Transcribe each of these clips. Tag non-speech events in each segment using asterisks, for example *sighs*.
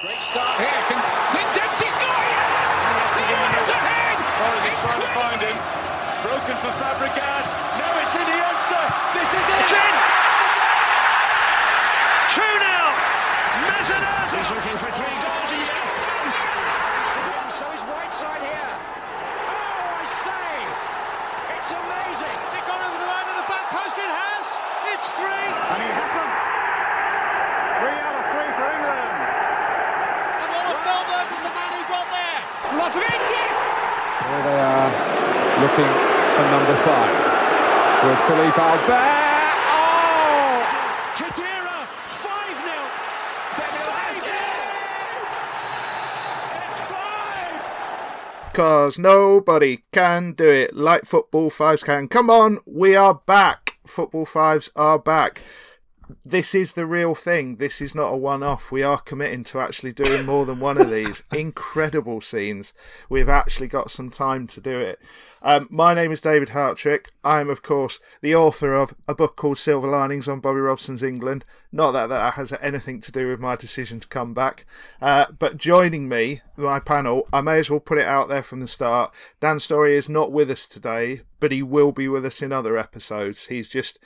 Great start here. Can, Clint Dempsey's got it! Yes, ahead! Torres oh, is trying to find him. It's broken for Fabregas. Now it's Iniesta. This is it. It's in! 2 0. Messinaz. He's looking for three goals. He's got So is Whiteside here. Oh, I say! It's amazing. Has it gone over the line of the back post? It has. It's three. And he has. Three out of three for England. And Olof Mellberg was the man who got there. Here they are looking for number five. With Philippe Albert. Oh! Khedira, 5 0. Cause nobody can do it like Football Fives can. Come on, we are back. Football Fives are back. This is the real thing. This is not a one off. We are committing to actually doing more than one of these *laughs* incredible scenes. We've actually got some time to do it. Um, my name is David Hartrick. I am, of course, the author of a book called Silver Linings on Bobby Robson's England. Not that that has anything to do with my decision to come back. Uh, but joining me, my panel, I may as well put it out there from the start. Dan Storey is not with us today, but he will be with us in other episodes. He's just.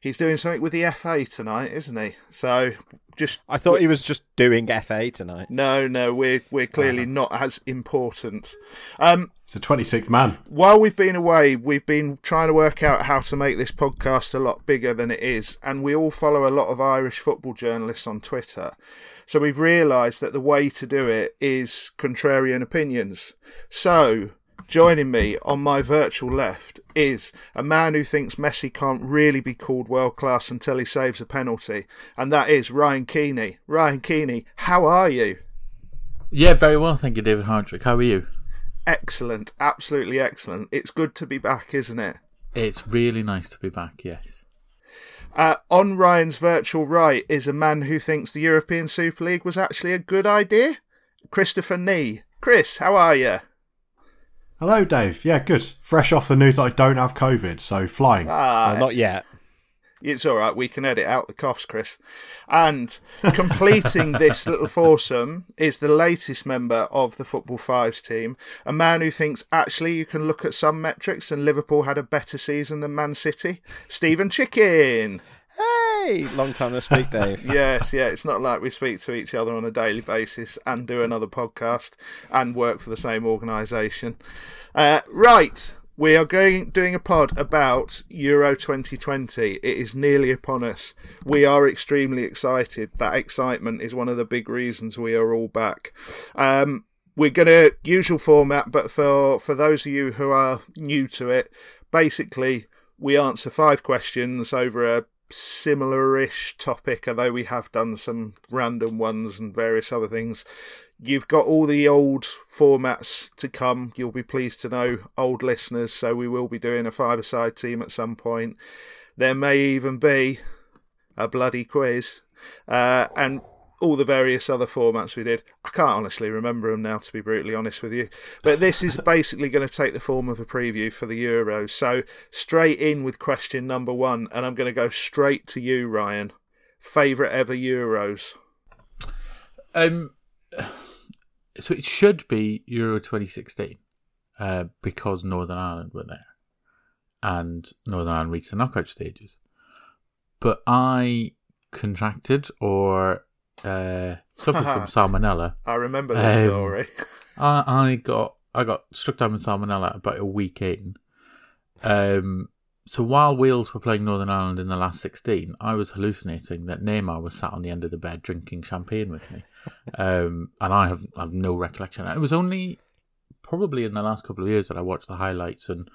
He's doing something with the FA tonight, isn't he? So just I thought he was just doing FA tonight. no, no, we're we're clearly not as important. Um, It's the 26th man. while we've been away, we've been trying to work out how to make this podcast a lot bigger than it is, and we all follow a lot of Irish football journalists on Twitter. So we've realised that the way to do it is contrarian opinions. So joining me on my virtual left is a man who thinks Messi can't really be called world class until he saves a penalty, and that is Ryan Keeney. Ryan Keeney, how are you? Yeah, very well, thank you, David Hartrick. How are you? Excellent, absolutely excellent. It's good to be back, isn't it? It's really nice to be back, yes. Uh, on Ryan's virtual right is a man who thinks the European Super League was actually a good idea, Christopher Nee. Chris, how are you? Hello, Dave. Yeah, good. Fresh off the news that I don't have COVID, so flying. Ah, Well, not yet. It's all right. We can edit out the coughs, Chris. And completing *laughs* this little foursome is the latest member of the Football Fives team, a man who thinks actually you can look at some metrics and Liverpool had a better season than Man City. Stephen Chicken. Hey, long time no speak, *laughs* Dave. yes, yeah. It's not like we speak to each other on a daily basis and do another podcast and work for the same organisation. Uh, right, we are going doing a pod about Euro 2020. It is nearly upon us. We are extremely excited. That excitement is one of the big reasons we are all back. Um, we're gonna usual format, but for for those of you who are new to it, basically we answer five questions over a similar-ish topic, although we have done some random ones and various other things. You've got all the old formats to come. You'll be pleased to know, old listeners. So we will be doing a five-a-side team at some point. There may even be a bloody quiz, uh, and all the various other formats we did. I can't honestly remember them now, to be brutally honest with you. But this is *laughs* basically going to take the form of a preview for the Euros. So straight in with question number one, and I'm going to go straight to you, Ryan. Favorite ever Euros? Um, so it should be Euro 2016 uh, because Northern Ireland were there and Northern Ireland reached the knockout stages. But I contracted or uh, *laughs* suffered from salmonella. I remember this Um, story. *laughs* I, I got I got struck down with salmonella about a week in. Um, so while Wales were playing Northern Ireland in the last sixteen, I was hallucinating that Neymar was sat on the end of the bed drinking champagne with me, um, and I have I have no recollection. It was only probably in the last couple of years that I watched the highlights and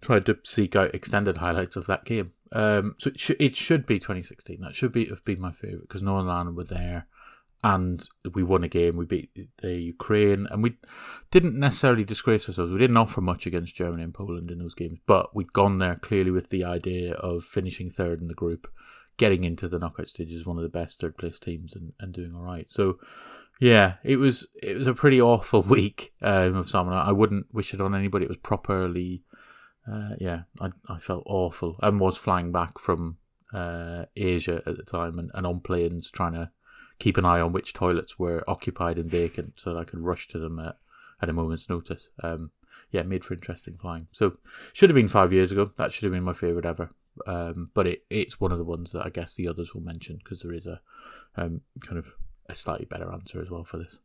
tried to seek out extended highlights of that game. Um, so it, sh- it should be 2016. That should be have been my favourite because Northern Ireland were there, and we won a game. We beat the Ukraine, and we didn't necessarily disgrace ourselves. We didn't offer much against Germany and Poland in those games, but we'd gone there clearly with the idea of finishing third in the group, getting into the knockout stages, one of the best third place teams, and, and doing all right. So. Yeah, it was it was a pretty awful *laughs* week um, of salmon. I wouldn't wish it on anybody. It was properly, uh, yeah. I I felt awful and was flying back from uh, Asia at the time and, and on planes trying to keep an eye on which toilets were occupied and vacant so that I could rush to them at, at a moment's notice. Um, yeah, made for interesting flying. So should have been five years ago. That should have been my favourite ever. Um, but it, it's one of the ones that I guess the others will mention because there is a um, kind of a slightly better answer as well for this.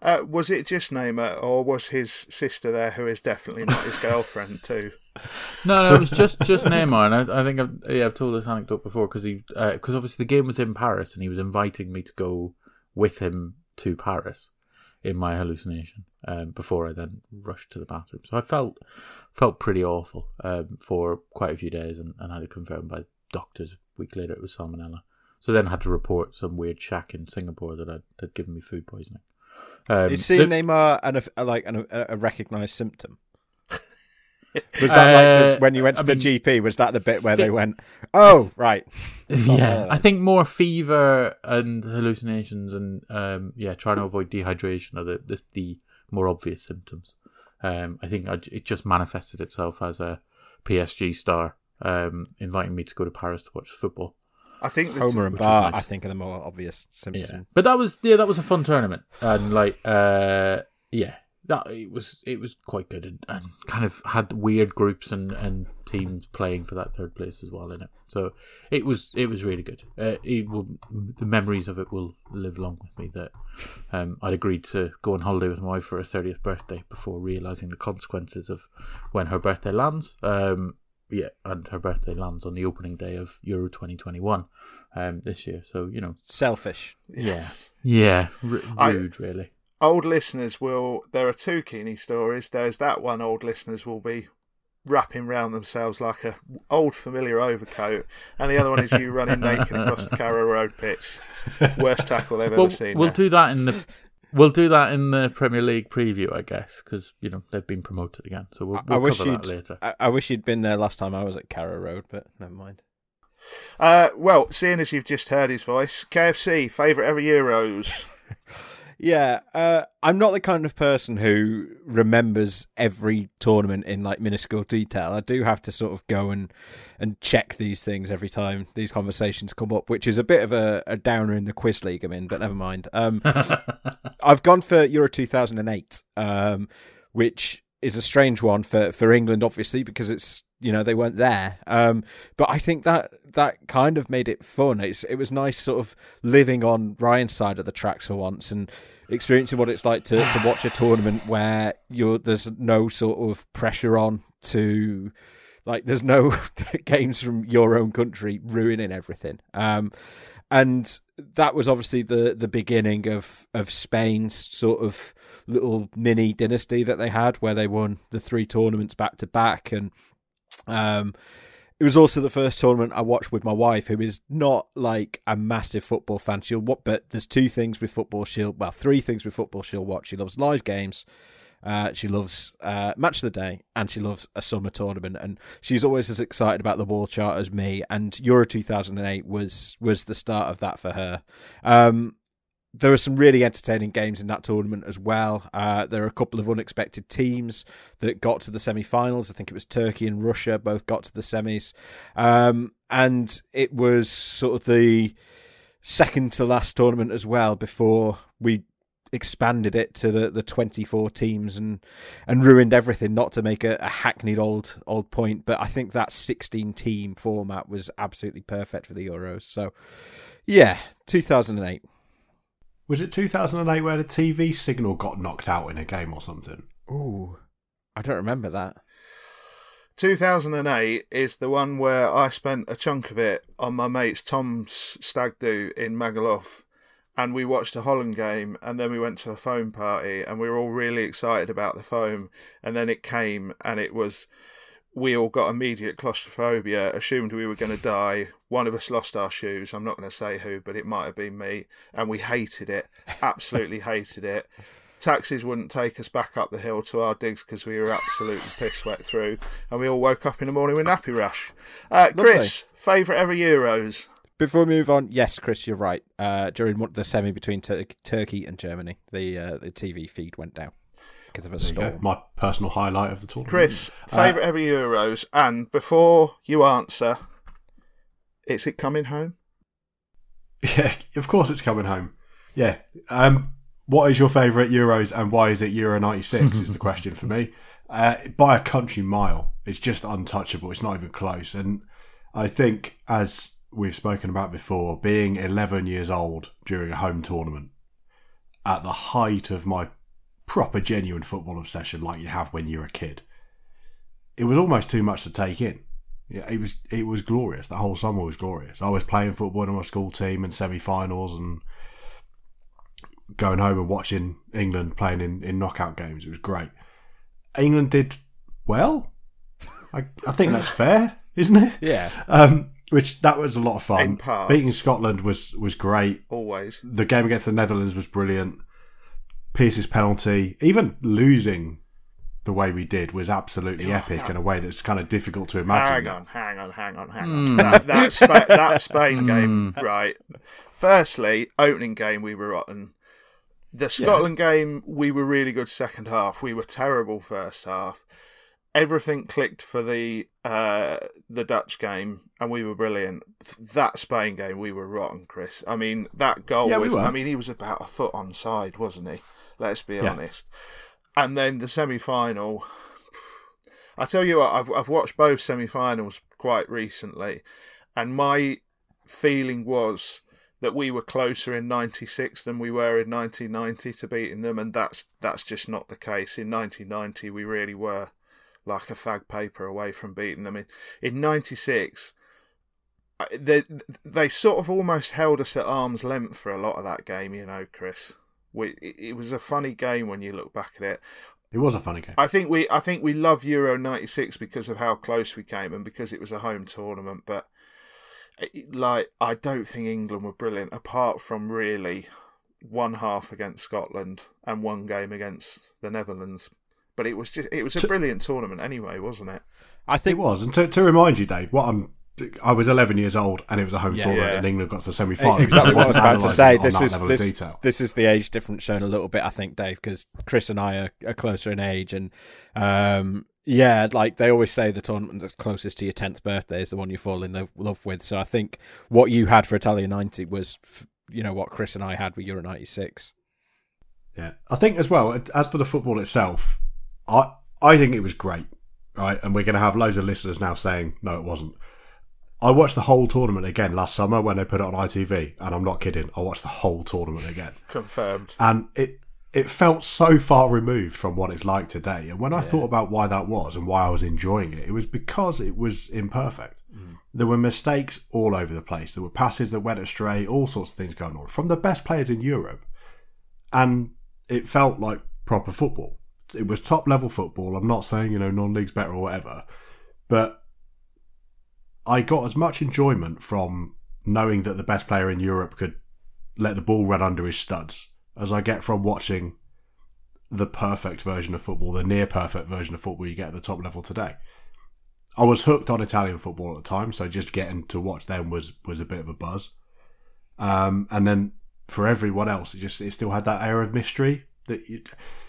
Uh, was it just Neymar, or was his sister there, who is definitely not his girlfriend *laughs* too? No, no, it was just just Neymar, and I, I think I've, yeah, I've told this anecdote before because he because uh, obviously the game was in Paris, and he was inviting me to go with him to Paris in my hallucination um, before I then rushed to the bathroom. So I felt felt pretty awful um, for quite a few days, and, and had it confirmed by doctors. A week later, it was salmonella. So then I had to report some weird shack in Singapore that had, had given me food poisoning. Um, Is seeing the, Neymar an, a, like an, a, a recognised symptom? *laughs* Was that uh, like the, uh, when you went to I the mean, GP? Was that the bit where fi- they went, "Oh, right"? *laughs* yeah, I think more fever and hallucinations, and um, yeah, trying to avoid dehydration are the the, the more obvious symptoms. Um, I think I, it just manifested itself as a PSG star um, inviting me to go to Paris to watch football. I think Homer and Bart, nice. I think, are the more obvious symptoms. Yeah. But that was yeah, that was a fun tournament, and like uh, yeah, that it was it was quite good and, and kind of had weird groups and, and teams playing for that third place as well in it. So it was it was really good. Uh, it will the memories of it will live long with me. That um, I'd agreed to go on holiday with my wife for her thirtieth birthday before realizing the consequences of when her birthday lands. Um, yeah, and her birthday lands on the opening day of Euro 2021 um, this year. So you know, selfish. Yes. Yeah, yeah, r- rude, I, really. Old listeners will. There are two Keeney stories. There's that one. Old listeners will be wrapping round themselves like a old familiar overcoat, and the other one is you running naked across the Carrow Road pitch. *laughs* Worst tackle they've well, ever seen. We'll there. do that in the We'll do that in the Premier League preview, I guess, because you know they've been promoted again. So we'll, we'll I wish cover that later. I, I, wish you'd been there last time I was at Carrow Road, but never mind. Uh, well, seeing as you've just heard his voice, KFC favourite ever Euros. *laughs* Yeah, uh, I'm not the kind of person who remembers every tournament in like minuscule detail. I do have to sort of go and and check these things every time these conversations come up, which is a bit of a, a downer in the quiz league I'm in, but never mind. Um, *laughs* I've gone for Euro 2008, um, which is a strange one for, for England, obviously, because it's you know they weren't there. Um, but I think that that kind of made it fun. It's it was nice, sort of living on Ryan's side of the tracks for once and experiencing what it's like to, to *sighs* watch a tournament where you're there's no sort of pressure on to like there's no *laughs* games from your own country ruining everything. Um, and that was obviously the the beginning of of Spain's sort of little mini dynasty that they had, where they won the three tournaments back to back, and um, it was also the first tournament I watched with my wife, who is not like a massive football fan. She'll what, but there's two things with football she'll well, three things with football she'll watch. She loves live games, uh, she loves uh, Match of the Day and she loves a summer tournament. And she's always as excited about the wall chart as me. And Euro 2008 was was the start of that for her. Um, there were some really entertaining games in that tournament as well. Uh, there are a couple of unexpected teams that got to the semi-finals. I think it was Turkey and Russia both got to the semis, um, and it was sort of the second to last tournament as well before we expanded it to the, the 24 teams and and ruined everything not to make a, a, hackneyed old old point but i think that 16 team format was absolutely perfect for the euros. So yeah 2008 was it 2008 where the tv signal got knocked out in a game or something? Ooh i don't remember that. 2008 is the one where I spent a chunk of it on my mate's Tom's stag do in Magaluf and we watched a Holland game, and then we went to a foam party, and we were all really excited about the foam. And then it came, and it was we all got immediate claustrophobia, assumed we were going to die. One of us lost our shoes. I'm not going to say who, but it might have been me, and we hated it, absolutely *laughs* hated it. Taxis wouldn't take us back up the hill to our digs because we were absolutely *laughs* piss wet through, and we all woke up in the morning with nappy rash. Uh, Chris, favourite ever Euros? Before we move on, yes, Chris, you're right. Uh, during the semi between Tur- Turkey and Germany, the uh, the TV feed went down because of a storm. My personal highlight of the tournament. Chris, favourite uh, ever Euros, and before you answer, is it coming home? *laughs* Yeah, of course it's coming home. Yeah. Um, what is your favourite Euros and why is it Euro 96 is the question for me. *laughs* Uh, by a country mile. It's just untouchable. It's not even close. And I think, as we've spoken about before, being 11 years old during a home tournament at the height of my proper genuine football obsession like you have when you're a kid, it was almost too much to take in. Yeah, it was it was glorious. The whole summer was glorious. I was playing football in my school team in semi-finals and going home and watching England playing in, in knockout games. It was great. England did well. I, I think that's fair, isn't it? Yeah. Um, which that was a lot of fun. In parts. Beating Scotland was was great. Always. The game against the Netherlands was brilliant. Pearce's penalty, even losing the way we did, was absolutely epic in a way that's kind of difficult to imagine. Hang on, hang on, hang on, hang on. Hmm. That, that, Spa- *laughs* that Spain hmm. game, right? Firstly, opening game we were rotten. The Scotland game we were really good second half. We were terrible first half. Everything clicked for the uh, the Dutch game, and we were brilliant. That Spain game we were rotten, Chris. I mean, that goal Yeah, was. were. I mean, he was about a foot on side, wasn't he? Let's be Yeah. honest. And then the semi final. I tell you what, I've I've watched both semi-finals quite recently, and my feeling was that we were closer in '96 than we were in 1990 to beating them, and that's that's just not the case. In 1990, we really were like a fag paper away from beating them. In in '96, they they sort of almost held us at arm's length for a lot of that game. You know, Chris. We, it was a funny game when you look back at it. It was a funny game. I think we I think we love Euro '96 because of how close we came and because it was a home tournament. But it- like, I don't think England were brilliant apart from really one half against Scotland and one game against the Netherlands. But it was just it was a brilliant tournament anyway, wasn't it? I think It was, and to, to remind you, Dave, what I'm. I was 11 years old, and it was a home Yeah. tournament, Yeah. and England got to the semi-final. exactly what I was about to say. This is this, this is the age difference shown a little bit, I think, Dave, because Chris and I are, are closer in age, and um, yeah, like they always say, the tournament that's closest to your tenth birthday is the one you fall in love, love with. So I think what you had for Italia ninety was, you know, what Chris and I had with Euro ninety six. Yeah, I think as well. As for the football itself, I I think it was great, right? And we're going to have loads of listeners now saying no, it wasn't. I watched the whole tournament again last summer when they put it on ITV, and I'm not kidding. I watched the whole tournament again, *laughs* Confirmed. and it it felt so far removed from what it's like today. And when I thought about why that was and why I was enjoying it, it was because it was imperfect. Mm. There were mistakes all over the place. There were passes that went astray, all sorts of things going on from the best players in Europe, and it felt like proper football. It was top level football. I'm not saying you know non league's better or whatever, but I got as much enjoyment from knowing that the best player in Europe could let the ball run under his studs as I get from watching the perfect version of football, the near perfect version of football you get at the top level today. I was hooked on Italian football at the time, so just getting to watch them was was a bit of a buzz. Um, and then for everyone else, it just it still had that air of mystery that you you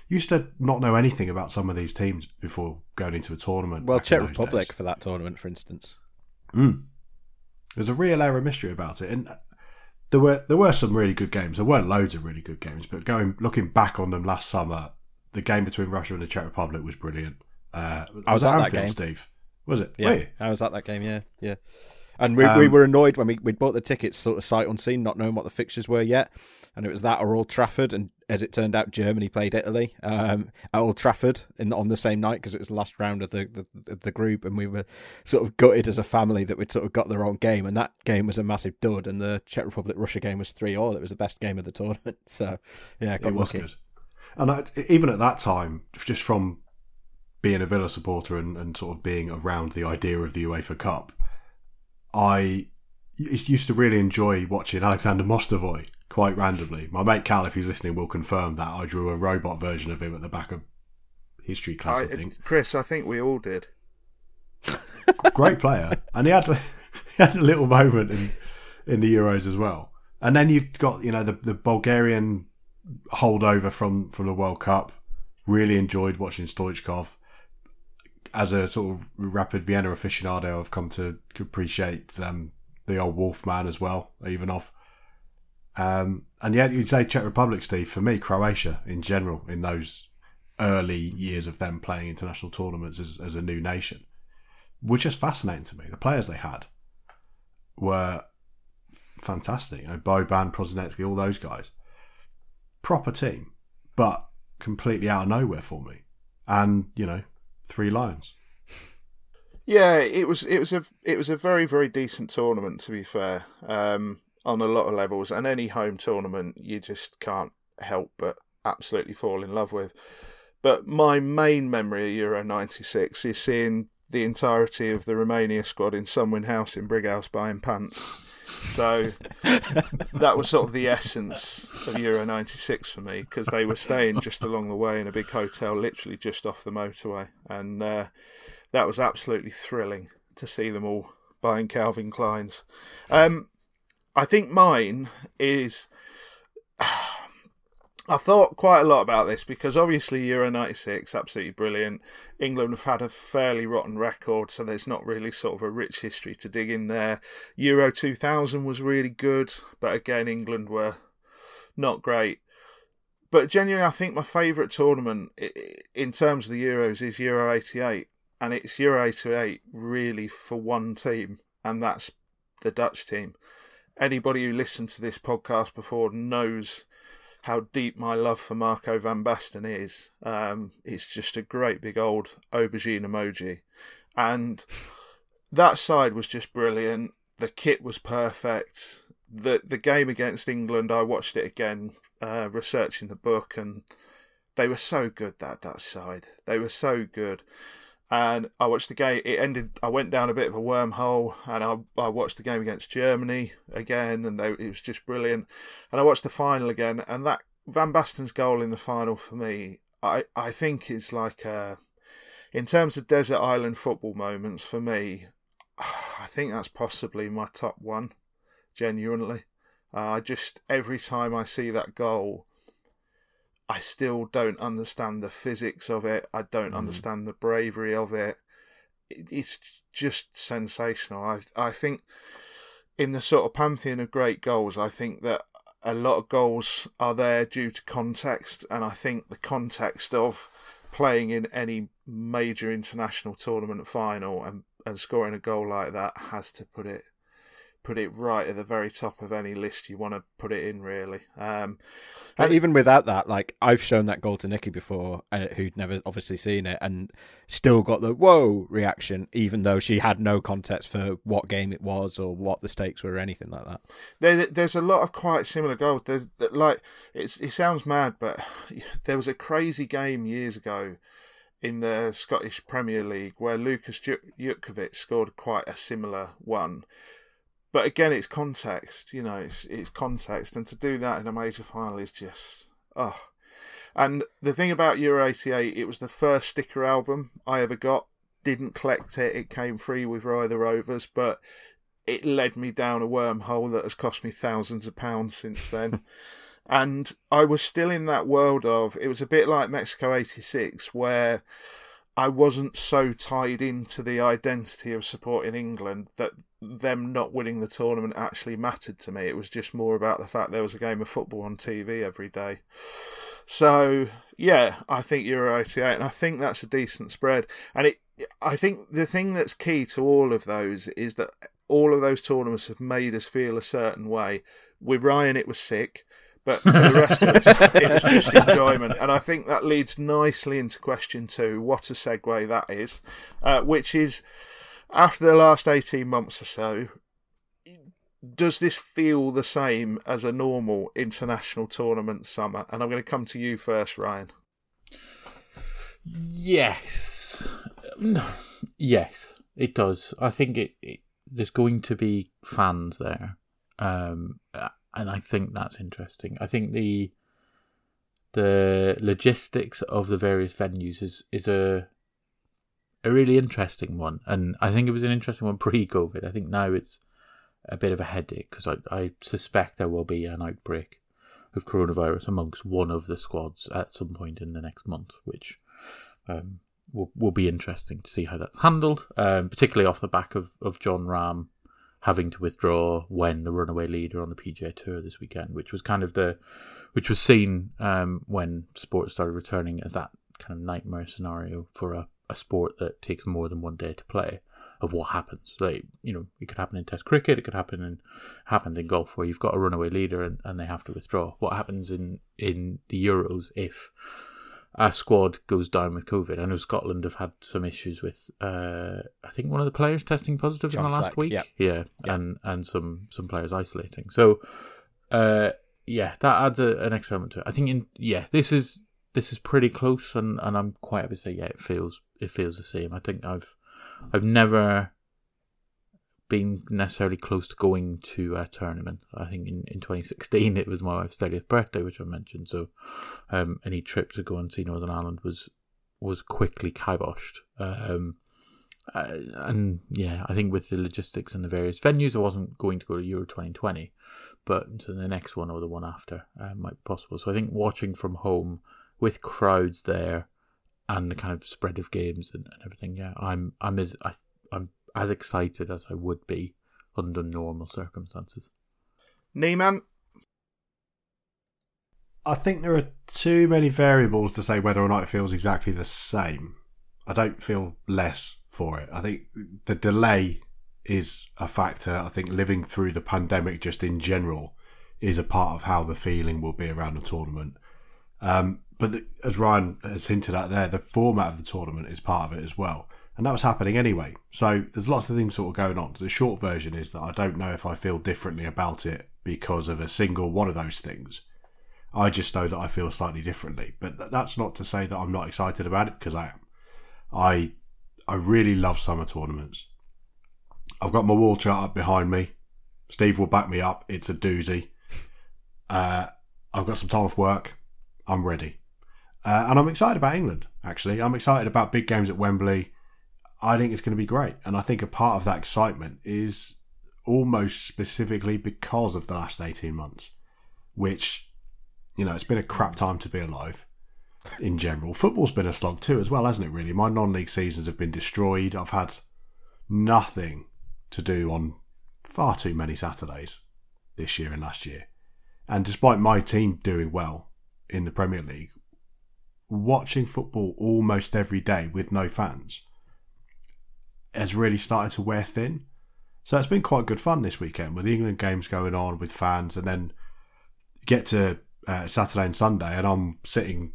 used to not know anything about some of these teams before going into a tournament. Well, Czech Republic days. for that tournament, for instance. Mm. There's a real air of mystery about it, and there were there were some really good games. There weren't loads of really good games, but going looking back on them last summer, the game between Russia and the Czech Republic was brilliant. Uh, I was at that game. Steve. Was it? Yeah, Were you? I was at that game. Yeah, yeah. And we, Um, we were annoyed when we we bought the tickets sort of sight unseen, not knowing what the fixtures were yet. And it was that or Old Trafford, and as it turned out, Germany played Italy um, at Old Trafford in, on the same night because it was the last round of the, the the group, and we were sort of gutted as a family that we'd sort of got the wrong game. And that game was a massive dud, and the Czech Republic Russia game was three all. It was the best game of the tournament. *laughs* So yeah, it was lucky. good. And I, even at that time, just from being a Villa supporter and, and sort of being around the idea of the UEFA Cup, I used to really enjoy watching Alexander Mostovoy quite randomly. My mate Cal, if he's listening, will confirm that I drew a robot version of him at the back of history class, I, I, think. Chris, I think we all did. *laughs* Great player. And he had, *laughs* he had a little moment in, in the Euros as well. And then you've got, you know, the, the Bulgarian holdover from, from the World Cup. Really enjoyed watching Stoichkov. As a sort of rapid Vienna aficionado, I've come to appreciate um, the old Wolfman as well, Ivanov. Um, and yet you'd say Czech Republic, Steve. For me, Croatia in general, in those early years of them playing international tournaments as, as a new nation, were just fascinating to me. The players they had were fantastic. You know, Boban, Prosinecki, all those guys. Proper team, but completely out of nowhere for me. And, you know, three lines. Yeah, it was it was a it was a very very decent tournament to be fair, um, on a lot of levels. And any home tournament, you just can't help but absolutely fall in love with. But my main memory of Euro '96 is seeing the entirety of the Romania squad in Sunwin House in Brighouse buying pants. So *laughs* that was sort of the essence of Euro 96 for me because they were staying just along the way in a big hotel, literally just off the motorway. And uh, that was absolutely thrilling to see them all buying Calvin Klein's. Um, I think mine is. *sighs* I thought quite a lot about this because obviously Euro 96, absolutely brilliant. England have had a fairly rotten record, so there's not really sort of a rich history to dig in there. Euro 2000 was really good, but again, England were not great. But genuinely, I think my favourite tournament in terms of the Euros is Euro 88, and it's Euro 88 really for one team, and that's the Dutch team. Anybody who listened to this podcast before knows how deep my love for Marco van Basten is. Um, it's just a great big old aubergine emoji. And that side was just brilliant. The kit was perfect. The the game against England, I watched it again, uh, researching the book, and they were so good that Dutch side. They were so good. And I watched the game. It ended. I went down a bit of a wormhole, and I, I watched the game against Germany again, and they, it was just brilliant. And I watched the final again, and that Van Basten's goal in the final for me, I I think is like a, in terms of desert island football moments for me, I think that's possibly my top one, genuinely. Uh, I just every time I see that goal, I still don't understand the physics of it. I don't mm. understand the bravery of it. It's just sensational. I I think in the sort of pantheon of great goals, I think that a lot of goals are there due to context, and I think the context of playing in any major international tournament final and, and scoring a goal like that has to put it put it right at the very top of any list you want to put it in, really. Um, and even without that, like I've shown that goal to Nikki before, uh, who'd never obviously seen it, and still got the whoa reaction, even though she had no context for what game it was or what the stakes were or anything like that. There, there's a lot of quite similar goals. There's like it's it sounds mad, but *sighs* there was a crazy game years ago in the Scottish Premier League where Lukas Jutkiewicz scored quite a similar one but again, it's context. You know, it's it's context, and to do that in a major final is just oh. And the thing about Euro '88, it was the first sticker album I ever got. Didn't collect it; it came free with Roy of the Rovers, but it led me down a wormhole that has cost me thousands of pounds since then. *laughs* and I was still in that world of it was a bit like Mexico '86, where I wasn't so tied into the identity of supporting England that them not winning the tournament actually mattered to me. It was just more about the fact there was a game of football on TV every day. So yeah, I think Euro 88, and I think that's a decent spread. And it, I think the thing that's key to all of those is that all of those tournaments have made us feel a certain way. With Ryan, it was sick. But for the rest of us, *laughs* it was just enjoyment. And I think that leads nicely into question two. What a segue that is, uh, which is after the last 18 months or so, does this feel the same as a normal international tournament summer? And I'm going to come to you first, Ryan. Yes. Yes, it does. I think it, it there's going to be fans there. Um, and I think that's interesting. I think the the logistics of the various venues is is a a really interesting one, and I think it was an interesting one pre-COVID. I think now it's a bit of a headache because I, I suspect there will be an outbreak of coronavirus amongst one of the squads at some point in the next month, which um, will will be interesting to see how that's handled, um, particularly off the back of, of Jon Rahm having to withdraw when the runaway leader on the PGA Tour this weekend, which was kind of the, which was seen um, when sports started returning as that kind of nightmare scenario for a, a sport that takes more than one day to play of what happens. Like you know, it could happen in Test cricket, it could happen in happened in golf where you've got a runaway leader and, and they have to withdraw. What happens in in the Euros if a squad goes down with COVID? I know Scotland have had some issues with. Uh, I think one of the players testing positive John in the last Fleck, week. yeah. yeah, and and some some players isolating. So. Uh, yeah, that adds a, an extra element to it. I think in yeah, this is this is pretty close, and, and I'm quite happy to say yeah, it feels it feels the same. I think I've I've never been necessarily close to going to a tournament. I think in, in 2016 it was my wife's 30th birthday, which I mentioned. So um, any trip to go and see Northern Ireland was was quickly kiboshed. Um, uh, and yeah, I think with the logistics and the various venues, I wasn't going to go to Euro 2020, but the next one or the one after uh, might be possible. So I think watching from home with crowds there and the kind of spread of games and, and everything, yeah, I'm I'm as I, I'm as excited as I would be under normal circumstances. Neiman, I think there are too many variables to say whether or not it feels exactly the same. I don't feel less for it. I think the delay is a factor. I think living through the pandemic just in general is a part of how the feeling will be around the tournament. Um, but the, as Ryan has hinted at there, the format of the tournament is part of it as well. And that was happening anyway. So there's lots of things sort of going on. The short version is that I don't know if I feel differently about it because of a single one of those things. I just know that I feel slightly differently. But th- that's not to say that I'm not excited about it because I am. I I really love summer tournaments. I've got my wall chart up behind me. Steve will back me up. It's a doozy. Uh, I've got some time off work. I'm ready. Uh, and I'm excited about England, actually. I'm excited about big games at Wembley. I think it's going to be great. And I think a part of that excitement is almost specifically because of the last 18 months, which, you know, it's been a crap time to be alive in general. Football's been a slog too, as well, hasn't it, really? My non league seasons have been destroyed. I've had nothing to do on far too many Saturdays this year and last year. And despite my team doing well in the Premier League, watching football almost every day with no fans has really started to wear thin. So it's been quite good fun this weekend with the England games going on with fans, and then get to uh, Saturday and Sunday, and I'm sitting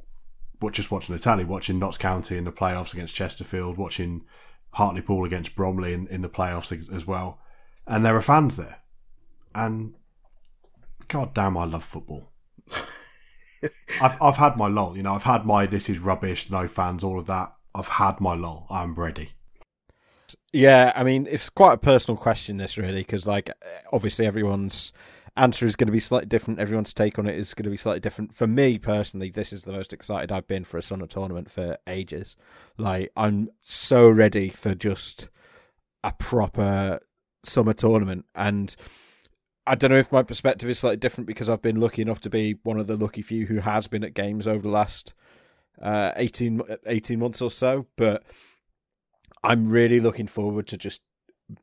just watching the tally, watching Notts County in the playoffs against Chesterfield, watching Hartlepool against Bromley in, in the playoffs as, as well, and there are fans there, and god damn, I love football. *laughs* I've I've had my lull, you know. I've had my this is rubbish, no fans, all of that. I've had my lull. I'm ready. Yeah, I mean, it's quite a personal question, this really, because like obviously everyone's answer is going to be slightly different. Everyone's take on it is going to be slightly different. For me personally, this is the most excited I've been for a summer tournament for ages. Like, I'm so ready for just a proper summer tournament, and I don't know if my perspective is slightly different because I've been lucky enough to be one of the lucky few who has been at games over the last uh, 18, 18 months or so, but. I'm really looking forward to just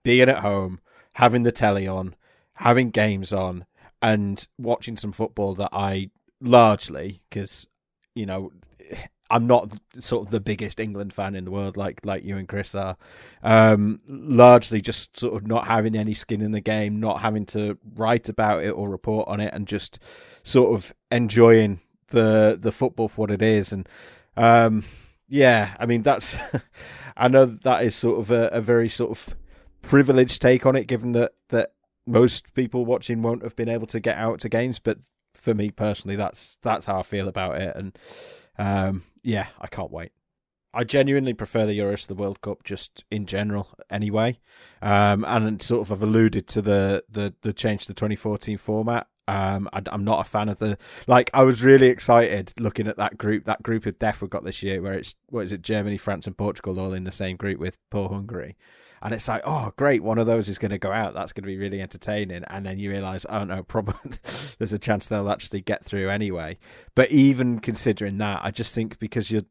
being at home, having the telly on, having games on, and watching some football that I largely, because you know, I'm not sort of the biggest England fan in the world like like you and Chris are. Um, largely just sort of not having any skin in the game, not having to write about it or report on it, and just sort of enjoying the the football for what it is. And um, yeah, I mean that's. *laughs* I know that is sort of a, a, very sort of privileged take on it, given that that most people watching won't have been able to get out to games. But for me personally, that's that's how I feel about it, and um, yeah, I can't wait. I genuinely prefer the Euros to the World Cup, just in general, anyway. Um, and sort of I've alluded to the the the change to the 2014 format. Um, I, am not a fan of the like. I was really excited looking at that group, that group of death we got this year, where it's what is it, Germany, France, and Portugal all in the same group with poor Hungary, and it's like, oh, great, one of those is going to go out. That's going to be really entertaining. And then you realise, oh no, probably *laughs* there's a chance they'll actually get through anyway. But even considering that, I just think because you're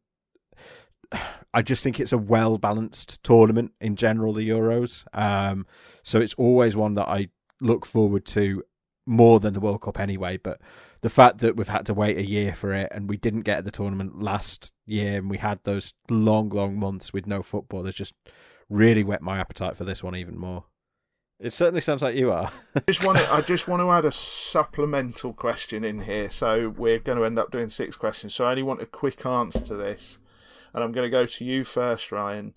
*sighs* I just think it's a well balanced tournament in general, the Euros. Um, so it's always one that I look forward to more than the World Cup anyway. But the fact that we've had to wait a year for it and we didn't get the tournament last year and we had those long, long months with no football there's just really whet my appetite for this one even more. It certainly sounds like you are. *laughs* just want to, I just want to add a supplemental question in here. So we're going to end up doing six questions. So I only want a quick answer to this. And I'm going to go to you first, Ryan.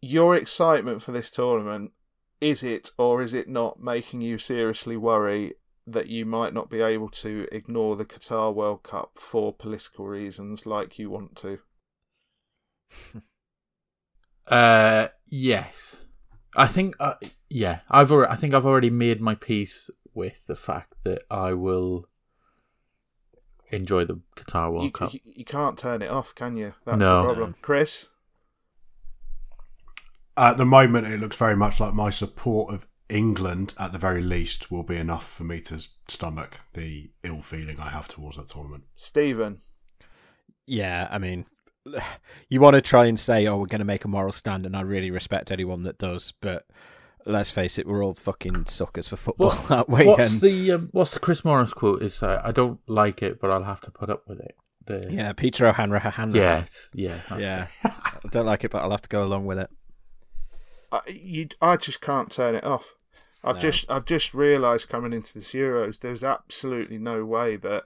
Your excitement for this tournament, is it or is it not making you seriously worry that you might not be able to ignore the Qatar World Cup for political reasons like you want to? *laughs* uh, yes. I think, uh, yeah, I've already, I think I've already made my peace with the fact that I will enjoy the Qatar World you, Cup. You, you, can't turn it off, can you? That's no. the problem. Chris? At the moment, it looks very much like my support of England, at the very least, will be enough for me to stomach the ill feeling I have towards that tournament. Stephen? Yeah, I mean, *sighs* you want to try and say, "Oh, we're going to make a moral stand," and I really respect anyone that does, but let's face it, we're all fucking suckers for football what, *laughs* that way. What's the um, what's the Chris Morris quote? Is uh, I don't like it, but I'll have to put up with it. The... Yeah, Peter O'Hanrahan. Yes, yeah, yeah. *laughs* I don't like it, but I'll have to go along with it. I, you, I just can't turn it off. I've no. just I've just realised coming into this Euros, there's absolutely no way that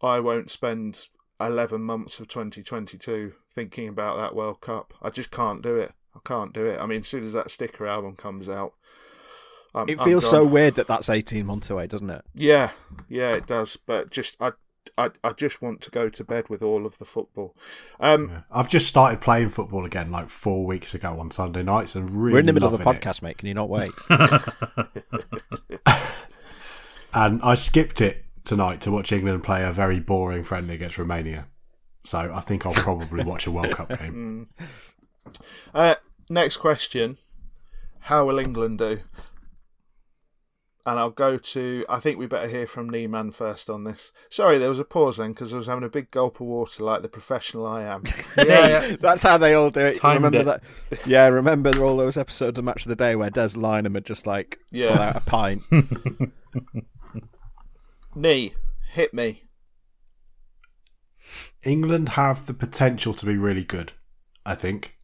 I won't spend 11 months of 2022 thinking about that World Cup. I just can't do it. I can't do it. I mean, as soon as that sticker album comes out, I'm, it feels so weird that that's 18 months away, doesn't it? Yeah, yeah, it does. But just I, I, I just want to go to bed with all of the football. Um, yeah. I've just started playing football again, like four weeks ago on Sunday nights, and really we're in the middle of a podcast, it. mate. Can you not wait? *laughs* *laughs* and I skipped it tonight to watch England play a very boring friendly against Romania. So I think I'll probably *laughs* watch a World Cup game. Mm. Uh, next question: How will England do? and I'll go to. I think we better hear from Neiman first on this. Sorry, there was a pause then because I was having a big gulp of water, like the professional I am. *laughs* yeah, yeah, that's how they all do it. Timed remember it. that? Yeah, remember all those episodes of Match of the Day where Des Lynam had just like yeah. pull out a pint. *laughs* Nee, hit me. England have the potential to be really good. I think.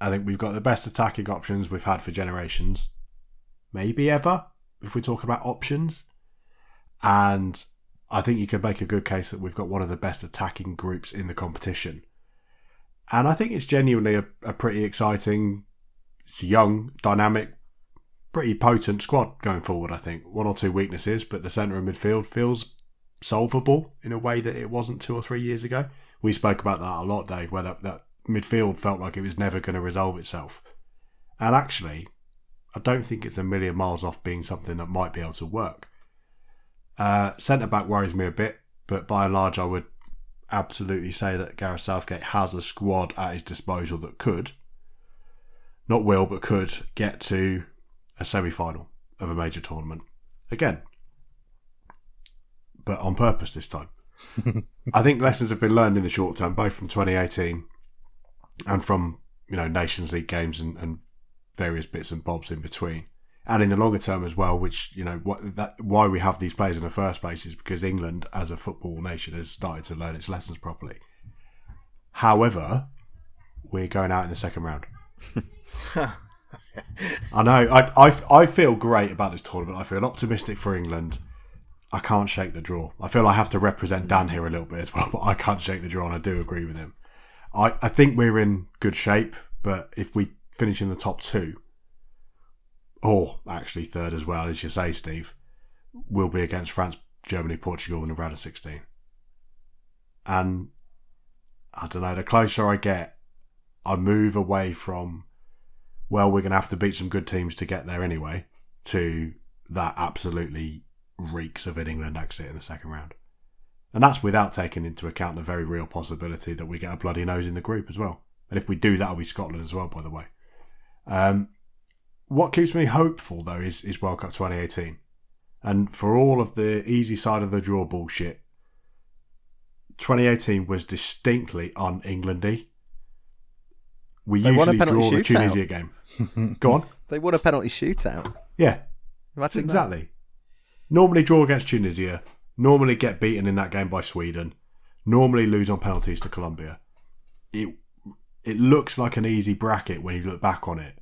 I think we've got the best attacking options we've had for generations, maybe ever if we talk about options. And I think you could make a good case that we've got one of the best attacking groups in the competition. And I think it's genuinely a, a pretty exciting, it's young, dynamic, pretty potent squad going forward, I think. One or two weaknesses, but the centre of midfield feels solvable in a way that it wasn't two or three years ago. We spoke about that a lot, Dave, where that, that midfield felt like it was never going to resolve itself. And actually, I don't think it's a million miles off being something that might be able to work. Uh, Centre back worries me a bit, but by and large, I would absolutely say that Gareth Southgate has a squad at his disposal that could, not will, but could get to a semi final of a major tournament. Again, but on purpose this time. *laughs* I think lessons have been learned in the short term, both from 2018 and from you know Nations League games and, and various bits and bobs in between. And in the longer term as well, which you know what that why we have these players in the first place is because England, as a football nation, has started to learn its lessons properly. However, we're going out in the second round. *laughs* *laughs* I know. I, I, I feel great about this tournament. I feel optimistic for England. I can't shake the draw. I feel I have to represent Dan here a little bit as well, *laughs* but I can't shake the draw, and I do agree with him. I, I think we're in good shape, but if we finish in the top two, or actually third as well, as you say, Steve, we'll be against France, Germany, Portugal in the round of 16. And I don't know, the closer I get, I move away from, well, we're going to have to beat some good teams to get there anyway, to that absolutely reeks of an England exit in the second round. And that's without taking into account the very real possibility that we get a bloody nose in the group as well. And if we do, that'll be Scotland as well, by the way. Um, what keeps me hopeful though is, is World Cup 2018. And for all of the easy side of the draw bullshit, 2018 was distinctly un Englandy. We They won a usually draw the. Tunisia game. *laughs* Go on. They won a penalty shootout. Yeah, Imagine that. exactly. Normally draw against Tunisia. Normally get beaten in that game by Sweden. Normally lose on penalties to Colombia. It it looks like an easy bracket when you look back on it,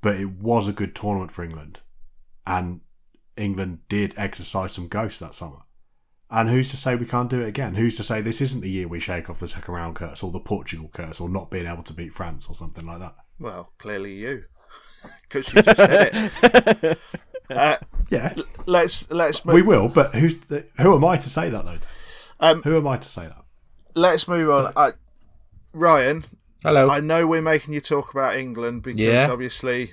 but it was a good tournament for England, and England did exercise some ghosts that summer. And who's to say we can't do it again? Who's to say this isn't the year we shake off the second round curse or the Portugal curse or not being able to beat France or something like that? Well, clearly you, *laughs* because you just said it. *laughs* Uh, Yeah, let's let's move. we will. But who's the, who am I to say that though? Um, who am I to say that? let's move on. I, Ryan, Hello. I know we're making you talk about England because Yeah. obviously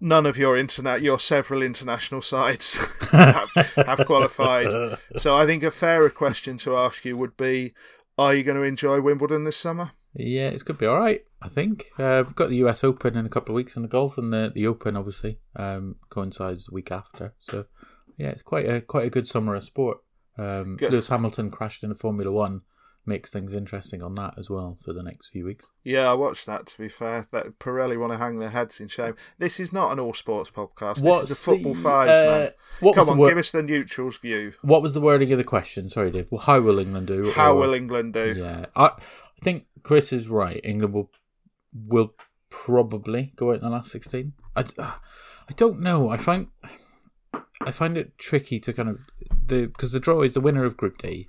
none of your internet, your several international sides *laughs* have, have qualified. *laughs* So I think a fairer question to ask you would be: Are you going to enjoy Wimbledon this summer? Yeah, it's going to be all right. I think uh, we've got the US Open in a couple of weeks in the golf, and the the Open obviously um, coincides the week after. So yeah, it's quite a quite a good summer of sport. Um, Lewis Hamilton crashed in the Formula One, makes things interesting on that as well for the next few weeks. Yeah, I watched that. To be fair, that Pirelli want to hang their heads in shame. This is not an all sports podcast. This What's is a football the, fives, uh, man. what Come on, wor- give us the neutrals view. What was the wording of the question? Sorry, Dave. Well, how will England do? How or- will England do? Yeah, I, I think Chris is right. England will will probably go out in the last sixteen. I, I don't know. I find I find it tricky to kind of the because the draw is the winner of Group D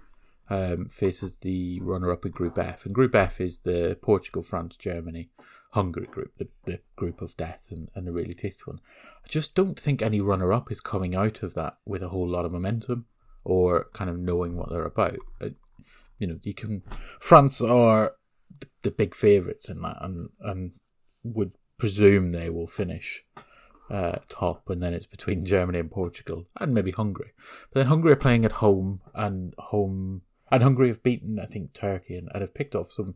um, faces the runner up in Group F, and Group F is the Portugal, France, Germany, Hungary group, the, the group of death, and, and a really tasty one. I just don't think any runner up is coming out of that with a whole lot of momentum or kind of knowing what they're about. Uh, you know, you can France are the, the big favourites in that, and and would presume they will finish uh, top, and then it's between Germany and Portugal, and maybe Hungary. But then Hungary are playing at home, and home and Hungary have beaten, I think, Turkey, and, and have picked off some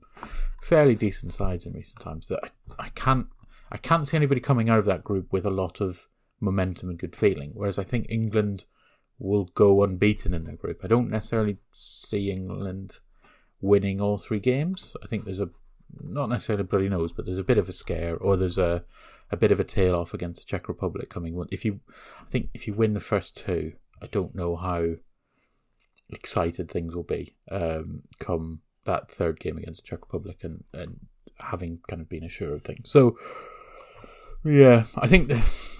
fairly decent sides in recent times. That I, I can't, I can't see anybody coming out of that group with a lot of momentum and good feeling. Whereas I think England will go unbeaten in their group. I don't necessarily see England winning all three games. I think there's a not necessarily bloody nose, but there's a bit of a scare, or there's a a bit of a tail off against the Czech Republic coming. If you, I think if you win the first two, I don't know how excited things will be um, come that third game against the Czech Republic, and and having kind of been assured of things. So. Yeah, I think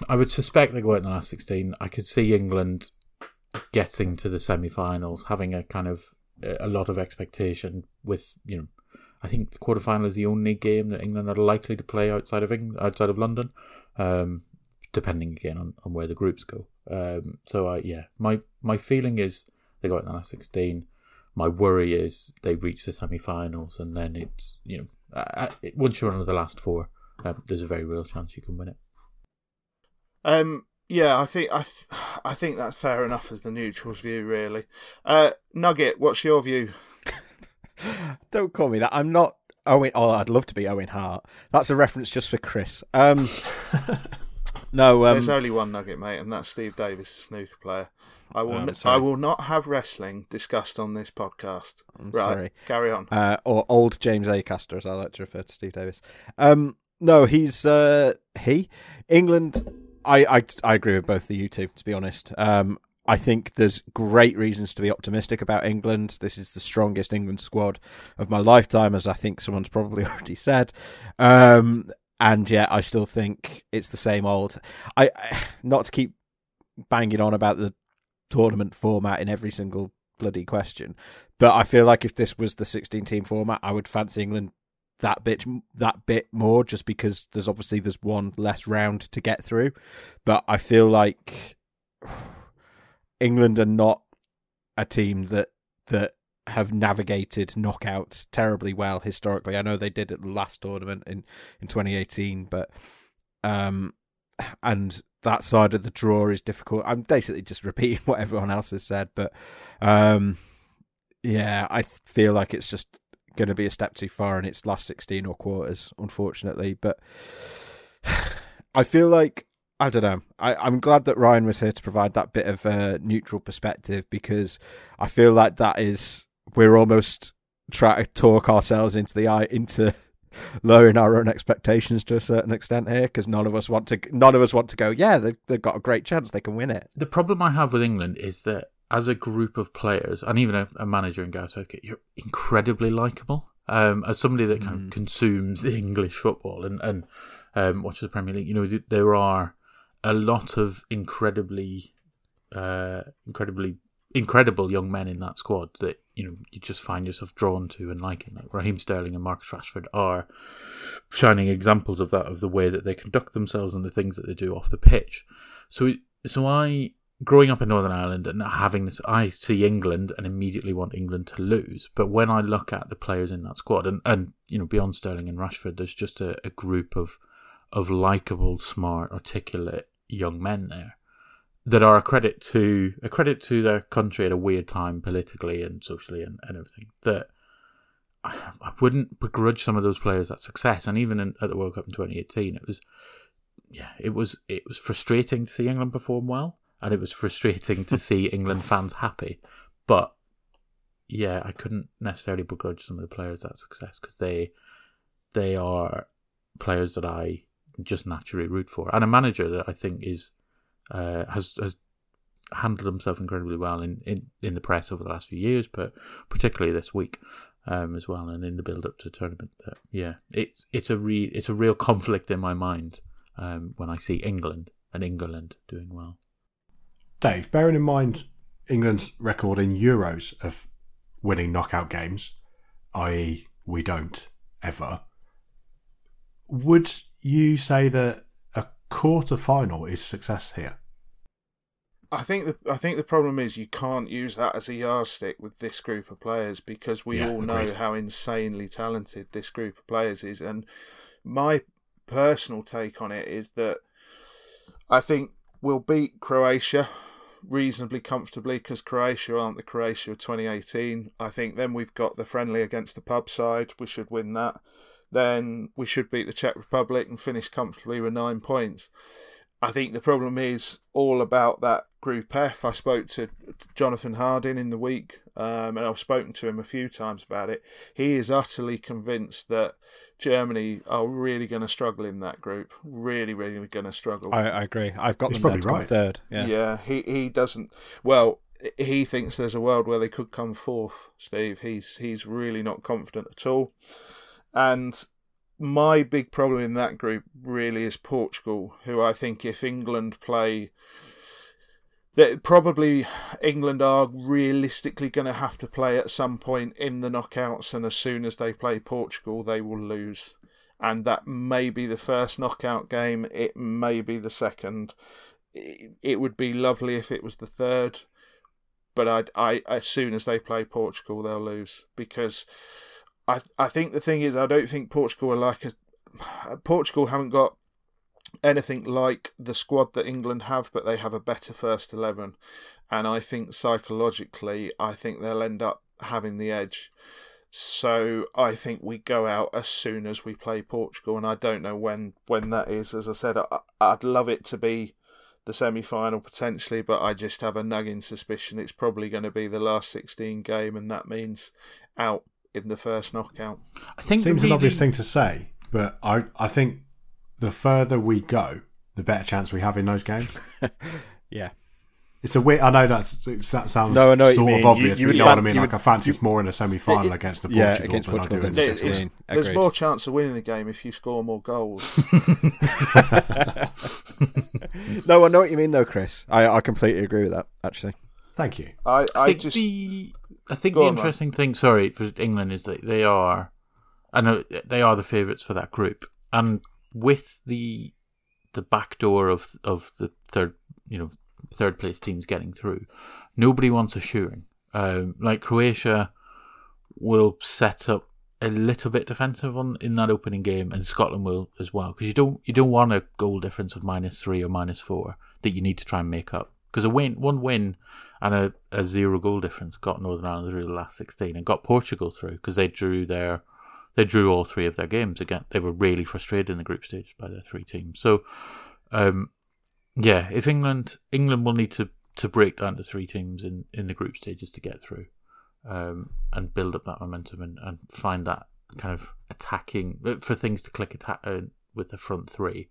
I would suspect they go out in the last 16. I could see England getting to the semi-finals, having a kind of a lot of expectation with you know. I think the quarterfinal is the only game that England are likely to play outside of England, outside of London, um, depending again on, on where the groups go. Um, so I yeah, my my feeling is they go out in the last sixteen. My worry is they reach the semi-finals and then it's you know uh, once you're on the last four, um, there's a very real chance you can win it. Um, yeah, I think I, th- I think that's fair enough as the neutrals view, really. Uh, Nugget, what's your view? *laughs* Don't call me that. I'm not Owen. Oh, I'd love to be Owen Hart. That's a reference just for Chris. Um, *laughs* no, um, There's only one Nugget, mate, and that's Steve Davis, the snooker player. I will, I'm sorry. I will not have wrestling discussed on this podcast. right, sorry. carry on. uh, or old James Acaster, as I like to refer to Steve Davis. Um, no, he's uh, he England. I, I I agree with both of you two. To be honest, um, I think there's great reasons to be optimistic about England. This is the strongest England squad of my lifetime, as I think someone's probably *laughs* already said. Um, and yet, I still think it's the same old. I, I not to keep banging on about the tournament format in every single bloody question, but I feel like if this was the 16 team format, I would fancy England that bit that bit more just because there's obviously there's one less round to get through but I feel like *sighs* England are not a team that that have navigated knockout terribly well historically. I know they did at the last tournament in in 2018 but um *sighs* and that side of the draw is difficult. I'm basically just *laughs* repeating what everyone else has said but um yeah, I feel like it's just going to be a step too far in its last 16 or quarters, unfortunately. But *sighs* I feel like, I don't know, I, I'm glad that Ryan was here to provide that bit of uh, neutral perspective because I feel like that is, we're almost trying to talk ourselves into the eye, into *laughs* lowering our own expectations to a certain extent here because none of us want to. None of us want to go. Yeah, they, they've got a great chance. They can win it. The problem I have with England is that as a group of players, and even a, a manager in Gareth Southgate, you're incredibly likable. Um, as somebody that kind of consumes English football and and um, watches the Premier League, you know there are a lot of incredibly, uh, incredibly incredible young men in that squad that you know you just find yourself drawn to and liking. Like Raheem Sterling and Marcus Rashford are shining examples of that, of the way that they conduct themselves and the things that they do off the pitch. So, so I growing up in Northern Ireland and having this, I see England and immediately want England to lose. But when I look at the players in that squad, and, and you know beyond Sterling and Rashford, there's just a, a group of of likable, smart, articulate young men there that are a credit to a credit to their country at a weird time politically and socially and, and everything. That I, I wouldn't begrudge some of those players that success. And even in, at the World Cup in 2018, it was yeah, it was it was frustrating to see England perform well and it was frustrating to see *laughs* England fans happy. But yeah, I couldn't necessarily begrudge some of the players that success because they they are players that I just naturally root for, and a manager that I think is uh, has has handled himself incredibly well in, in, in the press over the last few years, but particularly this week um, as well, and in the build up to the tournament. That yeah, it's it's a re- it's a real conflict in my mind um, when I see England and England doing well. Dave, bearing in mind England's record in Euros of winning knockout games, i.e., we don't ever, would you say that quarter final is success here? I think the I think the problem is you can't use that as a yardstick with this group of players because we Yeah, all know agreed. how insanely talented this group of players is, and my personal take on it is that I think we'll beat Croatia reasonably comfortably because Croatia aren't the Croatia of 2018. I think then we've got the friendly against the pub side. We should win that. Then we should beat the Czech Republic and finish comfortably with nine points. I think the problem is all about that Group F. I spoke to Jonathan Harding in the week, um, and I've spoken to him a few times about it. He is utterly convinced that Germany are really going to struggle in that group. Really, really going to struggle. I, I agree. I've got He's them probably there to come right. third. Yeah. Yeah, he he doesn't. Well, he thinks there's a world where they could come fourth. Steve, he's he's really not confident at all. And my big problem in that group really is Portugal, who I think if England play. That probably England are realistically going to have to play at some point in the knockouts, and as soon as they play Portugal, they will lose. And that may be the first knockout game, it may be the second it would be lovely if it was the third, but I, I, as soon as they play Portugal, they'll lose because I, I think the thing is, I don't think Portugal are like a Portugal haven't got anything like the squad that England have, but they have a better first eleven, and I think psychologically, I think they'll end up having the edge. So I think we go out as soon as we play Portugal, and I don't know when when that is. As I said, I, I'd love it to be the semi final potentially, but I just have a nagging suspicion it's probably going to be the last 16 game, and that means out in the first knockout. I think Seems the an obvious thing to say, but I I think the further we go, the better chance we have in those games. *laughs* Yeah. It's a weird. I know that's that sounds No, I know what sort of obvious, You- you but would you know what I mean. Like would- I fancy it's more in a semi-final against the Yeah, Portugal against than Portugal I do in the There- 16. there's more chance of winning the game if you score more goals. *laughs* *laughs* No, I know what you mean, though, Chris. I, I completely agree with that. Actually, Thank you. I, I I think just the I think Go the on, interesting thing, sorry, for England is that they are, I know they are the favourites for that group, and with the the back door of of the third, you know, third place teams getting through, nobody wants assuring. Um, like Croatia will set up a little bit defensive on in that opening game, and Scotland will as well, because you don't you don't want a goal difference of minus three or minus four that you need to try and make up. Because a win, one win, and a, a zero goal difference got Northern Ireland through the last sixteen, and got Portugal through because they drew their they drew all three of their games again. They were really frustrated in the group stage by their three teams. So, um, yeah, if England England will need to, to break down to three teams in, in the group stages to get through, um, and build up that momentum and, and find that kind of attacking for things to click attack uh, with the front three,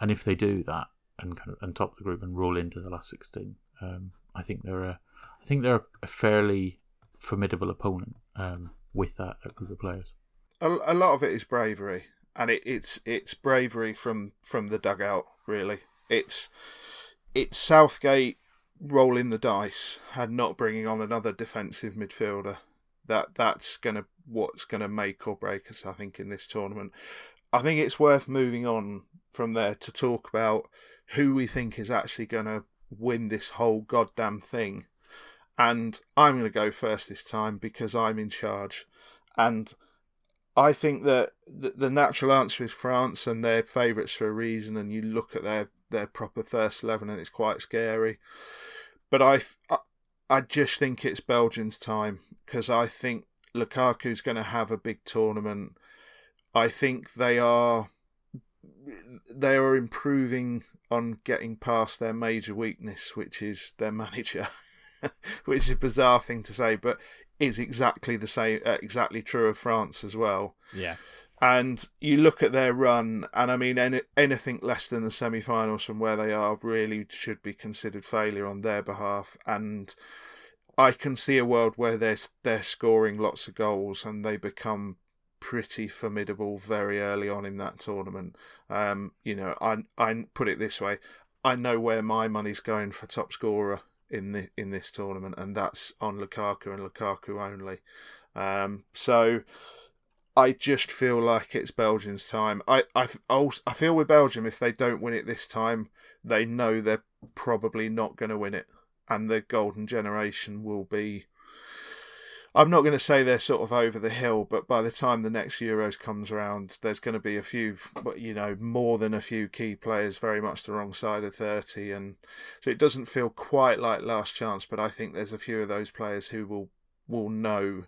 and if they do that and kind of and top the group and roll into the last sixteen, um, I think they're a, I think they're a fairly formidable opponent um, with that, group of players. A, a lot of it is bravery, and it, it's it's bravery from from the dugout. Really, it's it's Southgate rolling the dice and not bringing on another defensive midfielder. That that's gonna what's gonna make or break us. I think in this tournament. I think it's worth moving on from there to talk about who we think is actually going to win this whole goddamn thing. And I'm going to go first this time because I'm in charge. And I think that the natural answer is France, and they're favourites for a reason. And you look at their their proper first eleven, and it's quite scary. But I, I just think it's Belgium's time because I think Lukaku's going to have a big tournament. I think they are they are improving on getting past their major weakness, which is their *laughs* manager, which is a bizarre thing to say, but is exactly the same, uh, exactly true of France as well. Yeah. And you look at their run, and I mean, any, anything less than the semi finals from where they are really should be considered failure on their behalf. And I can see a world where they're, they're scoring lots of goals and they become pretty formidable very early on in that tournament. Um, you know, I, I put it this way I know where my money's going for top scorer in the in this tournament, and that's on Lukaku and Lukaku only. Um, so I just feel like it's Belgium's time. I, I, I feel with Belgium, if they don't win it this time, they know they're probably not going to win it. And the golden generation will be. I'm not going to say they're sort of over the hill, but by the time the next Euros comes around, there's going to be a few, you know, more than a few key players very much the wrong side of 30. And so it doesn't feel quite like last chance, but I think there's a few of those players who will will know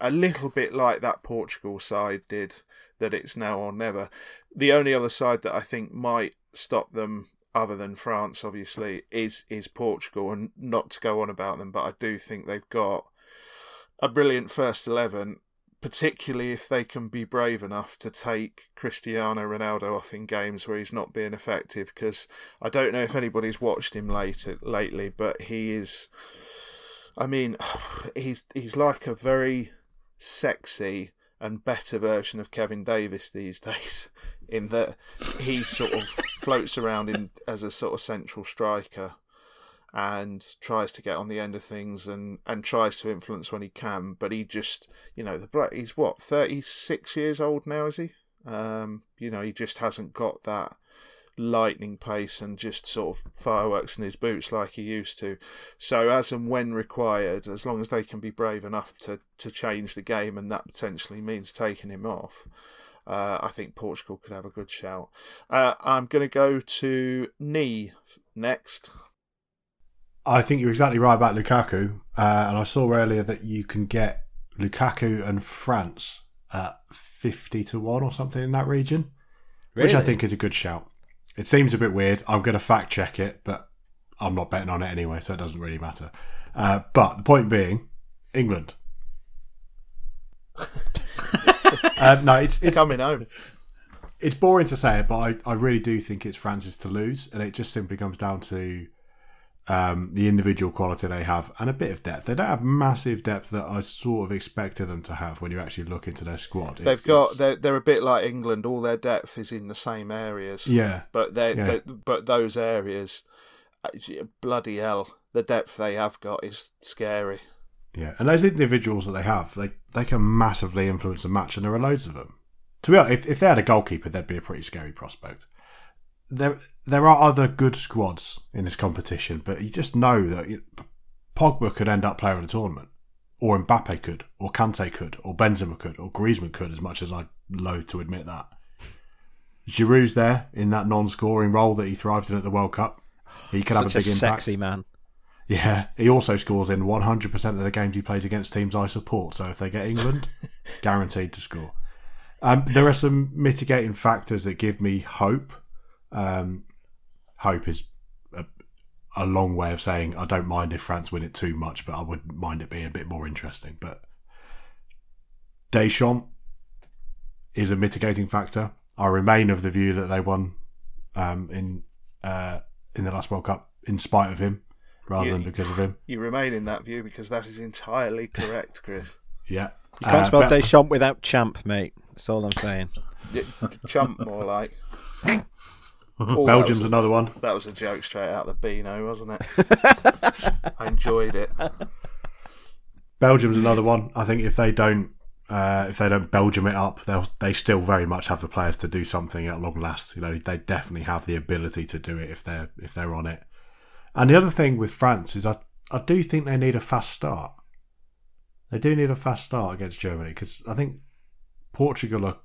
a little bit like that Portugal side did, that it's now or never. The only other side that I think might stop them, other than France, obviously, is is Portugal, and not to go on about them, but I do think they've got a brilliant first eleven, particularly if they can be brave enough to take Cristiano Ronaldo off in games where he's not being effective. Because I don't know if anybody's watched him late lately, but he is I mean, *sighs* he's he's like a very sexy and better version of Kevin Davies these *laughs* days, in that he sort of floats around in as a sort of central striker and tries to get on the end of things and, and tries to influence when he can, but he just you know the he's what thirty six years old now is he? Um, you know he just hasn't got that lightning pace and just sort of fireworks in his boots like he used to. So as and when required, as long as they can be brave enough to, to change the game and that potentially means taking him off, uh, I think Portugal could have a good shout. Uh, I'm going to go to Nee next. I think you're exactly right about Lukaku. Uh, and I saw earlier that you can get Lukaku and France at 50 to 1 or something in that region, really? which I think is a good shout. It seems a bit weird. I'm going to fact check it, but I'm not betting on it anyway, so it doesn't really matter. Uh, but the point being, England. *laughs* uh, no, it's, it's coming home. It's boring to say it, but I, I really do think it's France's to lose, and it just simply comes down to um, the individual quality they have and a bit of depth. They don't have massive depth that I sort of expected them to have when you actually look into their squad. They've got they're, they're a bit like England. All their depth is in the same areas. Yeah, but they yeah. but those areas, uh, bloody hell, the depth they have got is scary. Yeah, and those individuals that they have, they they can massively influence a match, and there are loads of them. To be honest, if, if they had a goalkeeper, they'd be a pretty scary prospect there there are other good squads in this competition, but you just know that Pogba could end up player of the tournament, or Mbappe could, or Kante could, or Benzema could, or Griezmann could. As much as I loathe to admit that, Giroud's there in that non-scoring role that he thrived in at the World Cup. He could Such have a big a impact. Sexy man. Yeah, he also scores in 100% of the games he plays against teams I support. So if they get England, *laughs* guaranteed to score. Um, there are some mitigating factors that give me hope um, hope is a, a, long way of saying I don't mind if France win it too much, but I wouldn't mind it being a bit more interesting. But Deschamps is a mitigating factor. I remain of the view that they won um, in uh, in the last World Cup in spite of him, rather Yeah. than because of him. *laughs* You remain in that view because that is entirely correct, Chris. Yeah, You can't Uh, spell but- Deschamps without champ, mate. That's all I'm saying. *laughs* Y- Chump, more like. *laughs* Oh, Belgium's was, another one. that was a joke straight out of the Beano, wasn't it? *laughs* I enjoyed it. Belgium's another one. I think if they don't uh, if they don't Belgium it up, they'll they still very much have the players to do something at long last. You know, they definitely have the ability to do it if they're if they're on it. And the other thing with France is I I do think they need a fast start. They do need a fast start against Germany because I think Portugal are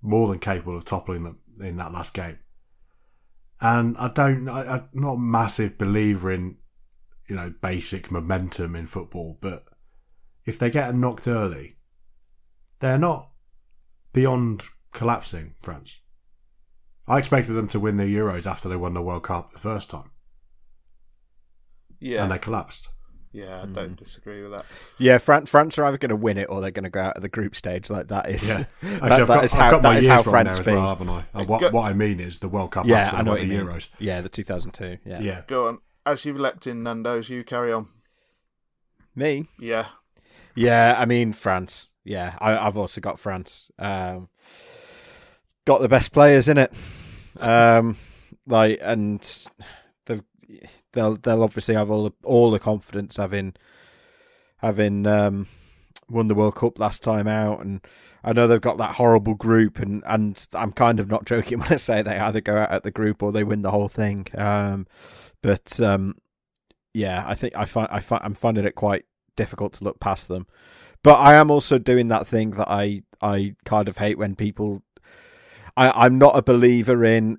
more than capable of toppling them in that last game. And I don't, I, I'm not a massive believer in, you know, basic momentum in football, but if they get knocked early, they're not beyond collapsing, France. I expected them to win the Euros after they won the World Cup the first time, Yeah, and they collapsed. Yeah, I don't disagree with that. Yeah, France, France are either going to win it or they're going to go out of the group stage. Like that is, Yeah, that, *laughs* actually, I've that got, is I've how, got my that is how France there as well, haven't I? Uh, what, Go- what I mean is the World Cup Yeah, after I know won what the mean. Euros. Yeah, the 2002. Yeah. Yeah, Go on. As you've leapt in, Nando's, you carry on. me. Yeah. Yeah, I mean France. Yeah, I, I've also got France. Um, got the best players in it. *laughs* Um, like, and they've, they'll they'll obviously have all the all the confidence having having um, won the World Cup last time out, and I know they've got that horrible group, and and I'm kind of not *laughs* joking when I say they either go out at the group or they win the whole thing. Um, but um, yeah, I think I find I find I'm finding it quite difficult to look past them. But I am also doing that thing that I I kind of hate when people. I I'm not a believer in,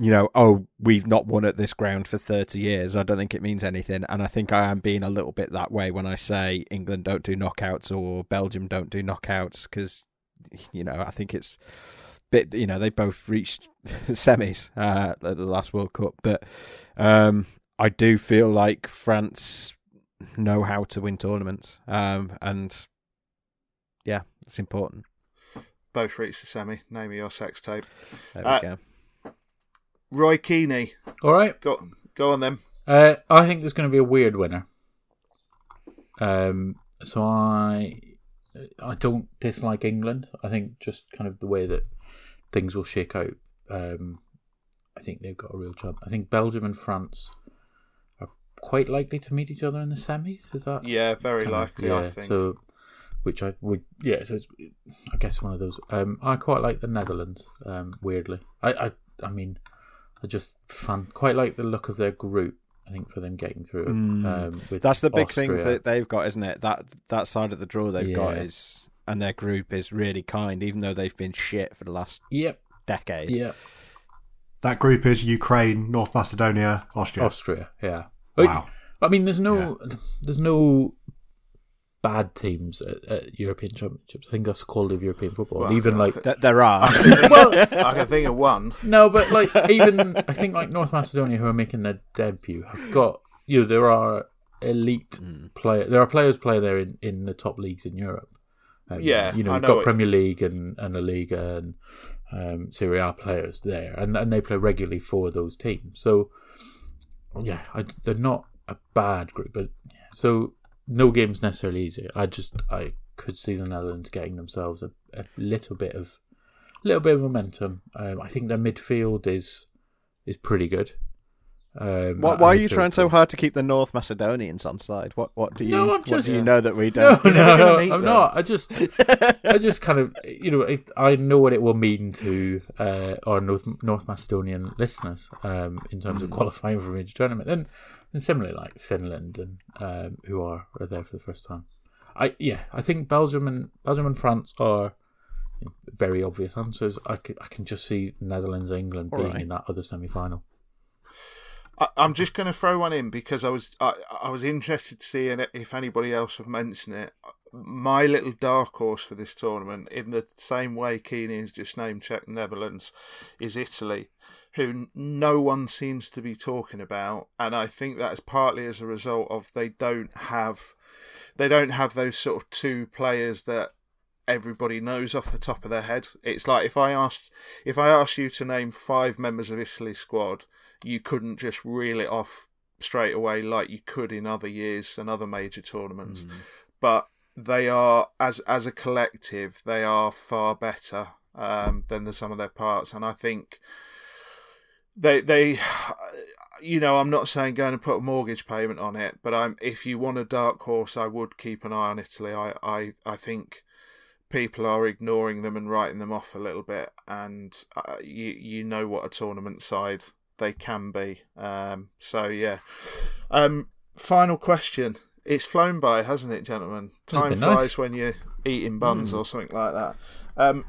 you know, oh we've not won at this ground for thirty years. I don't think it means anything, and I think I am being a little bit that way when I say England don't do knockouts or Belgium don't do knockouts because, you know, I think it's bit you know they both reached *laughs* semis uh, at the last World Cup, but um, I do feel like France know how to win tournaments, um, and yeah, it's important. Both reached the semi. Name of your sex tape. There Uh, we go. Roy Keane. All right. Go, go on then. Uh, I think there's going to be a weird winner. Um, so I, I don't dislike England. I think just kind of the way that things will shake out. Um, I think they've got a real job. I think Belgium and France are quite likely to meet each other in the semis. Is that Yeah, very kind of- likely, I think. So, which I would, yeah. So it's, I guess one of those. Um, I quite like the Netherlands. Um, weirdly, I, I, I mean, I just fun quite like the look of their group. I think for them getting through. it, Um, with Mm. That's the big thing that they've got, isn't it? That that side of the draw they've got is, and their group is really kind, even though they've been shit for the last Yep. decade. Yep. that group is Ukraine, North Macedonia, Austria. Austria. Yeah. Wow. I mean, there's no, there's no bad teams at, at European championships. I think that's the quality of European football. Well, even like Th- there are. *laughs* well, *laughs* I can think of one. No, but like even I think like North Macedonia who are making their debut have got you know there are elite Mm. player there are players playing there in, in the top leagues in Europe. Um, Yeah, you know, you've know got it. Premier League and and La Liga and um, Serie A players there, and and they play regularly for those teams. So yeah, I, they're not a bad group, but so no game's necessarily easy. I just I could see the Netherlands getting themselves a, a little bit of little bit of momentum. Um, I think their midfield is is pretty good. Um, Why, why are you trying so hard to keep the North Macedonians on side? What what do you No, I'm what just- do you know that we *laughs* don't? no, *laughs* gonna no, I'm them. not. I just, I just kind of, you know, it, I know what it will mean to uh, our North North Macedonian listeners um, in terms Hmm. of qualifying for a major tournament, and, and similarly like Finland and um, who are, are there for the first time. I yeah, I think Belgium and Belgium and France are very obvious answers. I can, I can just see Netherlands, England being right. in that other semi final. I'm just going to throw one in because I was I, I was interested to see if anybody else would mention it. My little dark horse for this tournament, in the same way Keeney has just named Czech Netherlands, is Italy, who no one seems to be talking about, and I think that's partly as a result of they don't have they don't have those sort of two players that everybody knows off the top of their head. It's like if I asked if I asked you to name five members of Italy's squad, you couldn't just reel it off straight away like you could in other years and other major tournaments. But they are as as a collective, they are far better um, than the sum of their parts, and I think they they *sighs* you know I'm not saying going to put a mortgage payment on it, but I'm if you want a dark horse, I would keep an eye on Italy. I I I think people are ignoring them and writing them off a little bit, and uh, you you know what a tournament side they can be. Um, so yeah. Um, final question. It's flown by, hasn't it, gentlemen? Time flies nice. when you're eating buns or something like that. Um,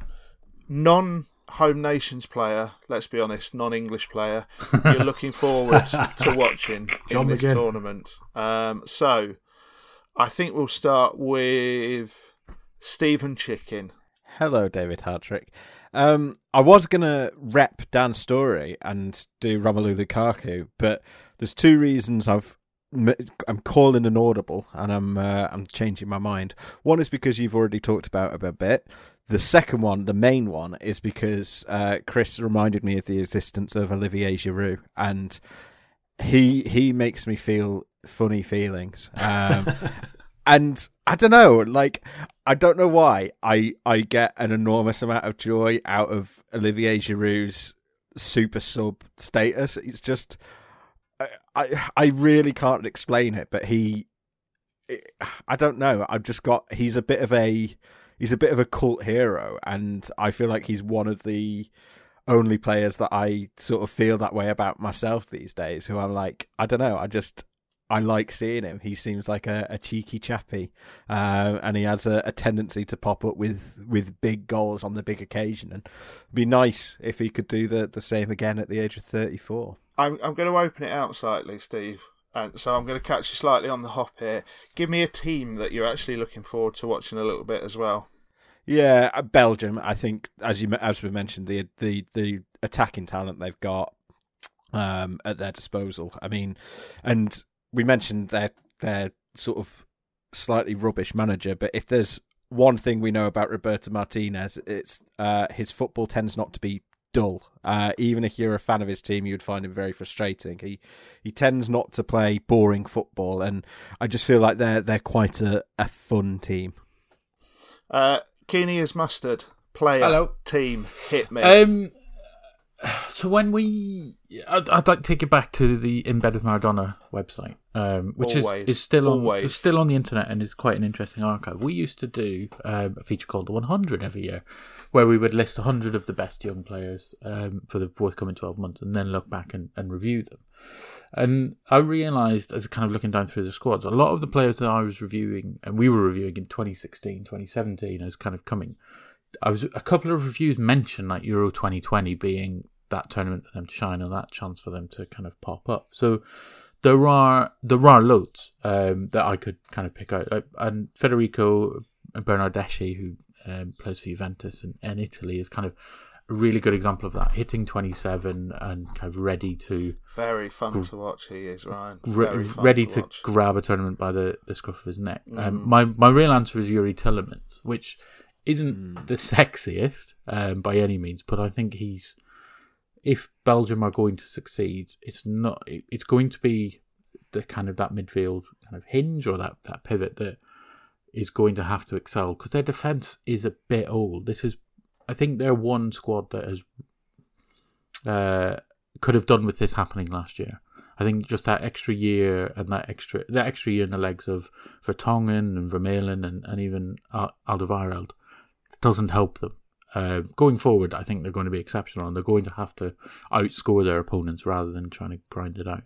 non home nations player, let's be honest, non English player, you're looking forward *laughs* to watching John in this McGinn. tournament. Um, so I think we'll start with Stephen Chicken. Hello, David Hartrick. Um, I was gonna rep Dan's story and do Romelu Lukaku, but there's two reasons I've m- I'm calling an audible and I'm uh, I'm changing my mind. One is because you've already talked about it a bit. The second one, the main one, is because uh, Chris reminded me of the existence of Olivier Giroud, and he he makes me feel funny feelings. Um, *laughs* and I don't know, like I don't know why I I get an enormous amount of joy out of Olivier Giroud's super sub status. It's just I I, really can't explain it, but he I don't know. I've just got he's a bit of a he's a bit of a cult hero, and I feel like he's one of the only players that I sort of feel that way about myself these days. Who I'm like, I don't know. I just I like seeing him. He seems like a, a cheeky chappy, uh, and he has a, a tendency to pop up with, with big goals on the big occasion. And it'd be nice if he could do the, the same again at the age of 34. I'm I'm going to open it out slightly, Steve. And so I'm going to catch you slightly on the hop here. Give me a team that you're actually looking forward to watching a little bit as well. Yeah, uh, Belgium. I think as you as we mentioned, the the the attacking talent they've got um, at their disposal. I mean, and we mentioned their their sort of slightly rubbish manager, but if there's one thing we know about Roberto Martinez, it's uh, his football tends not to be dull. Uh, even if you're a fan of his team, you'd find him very frustrating. He he tends not to play boring football, and I just feel like they're they're quite a, a fun team. Uh, Keeney is mustard. Player, Hello. team, hit me. Um, *sighs* so when we, I'd, I'd like to take it back to the In Bed With Maradona website, um, which Always. is, is still on Always. is still on the internet and is quite an interesting archive. We used to do um, a feature called the 100 every year, where we would list 100 of the best young players um, for the forthcoming 12 months, and then look back and, and review them. And I realised, as kind of looking down through the squads, a lot of the players that I was reviewing, and we were reviewing in 2016, 2017, as kind of coming. I was a couple of reviews mentioned like Euro 2020 being that tournament for them to shine or that chance for them to kind of pop up. So there are there are loads um, that I could kind of pick out. Uh, And Federico Bernardeschi, who um, plays for Juventus and, and Italy, is kind of a really good example of that. Hitting 27 and kind of ready to Very fun to watch. He is Ryan. re- ready to, to, grab a tournament by the, the scruff of his neck. Mm. Um, my my real answer is Youri Tielemans, which isn't the *laughs* sexiest um, by any means, but I think he's if Belgium are going to succeed, it's not. it- It's going to be the kind of that midfield kind of hinge or that that pivot that is going to have to excel because their defense is a bit old. This is, I think, they're one squad that has uh, could have done with this happening last year. I think just that extra year and that extra that extra year in the legs of Vertonghen and Vermaelen and, and even Al- Alderweireld doesn't help them. Uh, going forward, I think they're going to be exceptional and they're going to have to outscore their opponents rather than trying to grind it out.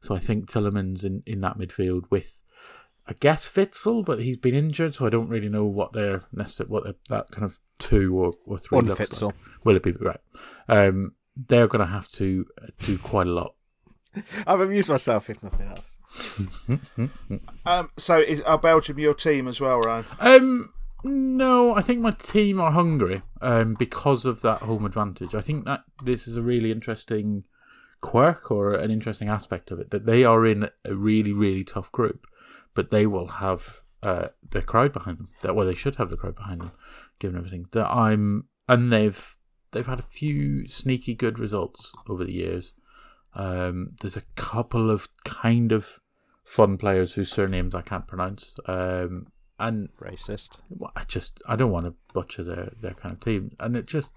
So I think Tielemans in, in that midfield with, I guess Fitzel, but he's been injured, so I don't really know what their what their, that kind of two or, or three looks Unfitzel. like. Will it be right? Um, they're going to have to uh, do quite a lot. *laughs* I've amused myself, if nothing else. *laughs* Um, so is are Belgium your team as well, Ryan? Um, no, I think my team are Hungary um, because of that home advantage. I think that this is a really interesting quirk or an interesting aspect of it that they are in a really, really tough group, but they will have uh, the crowd behind them. That well, they should have the crowd behind them, given everything. That I'm and they've they've had a few sneaky good results over the years. Um, there's a couple of kind of fun players whose surnames I can't pronounce. Um, and Racist. I just I don't want to butcher their, their kind of team, and it just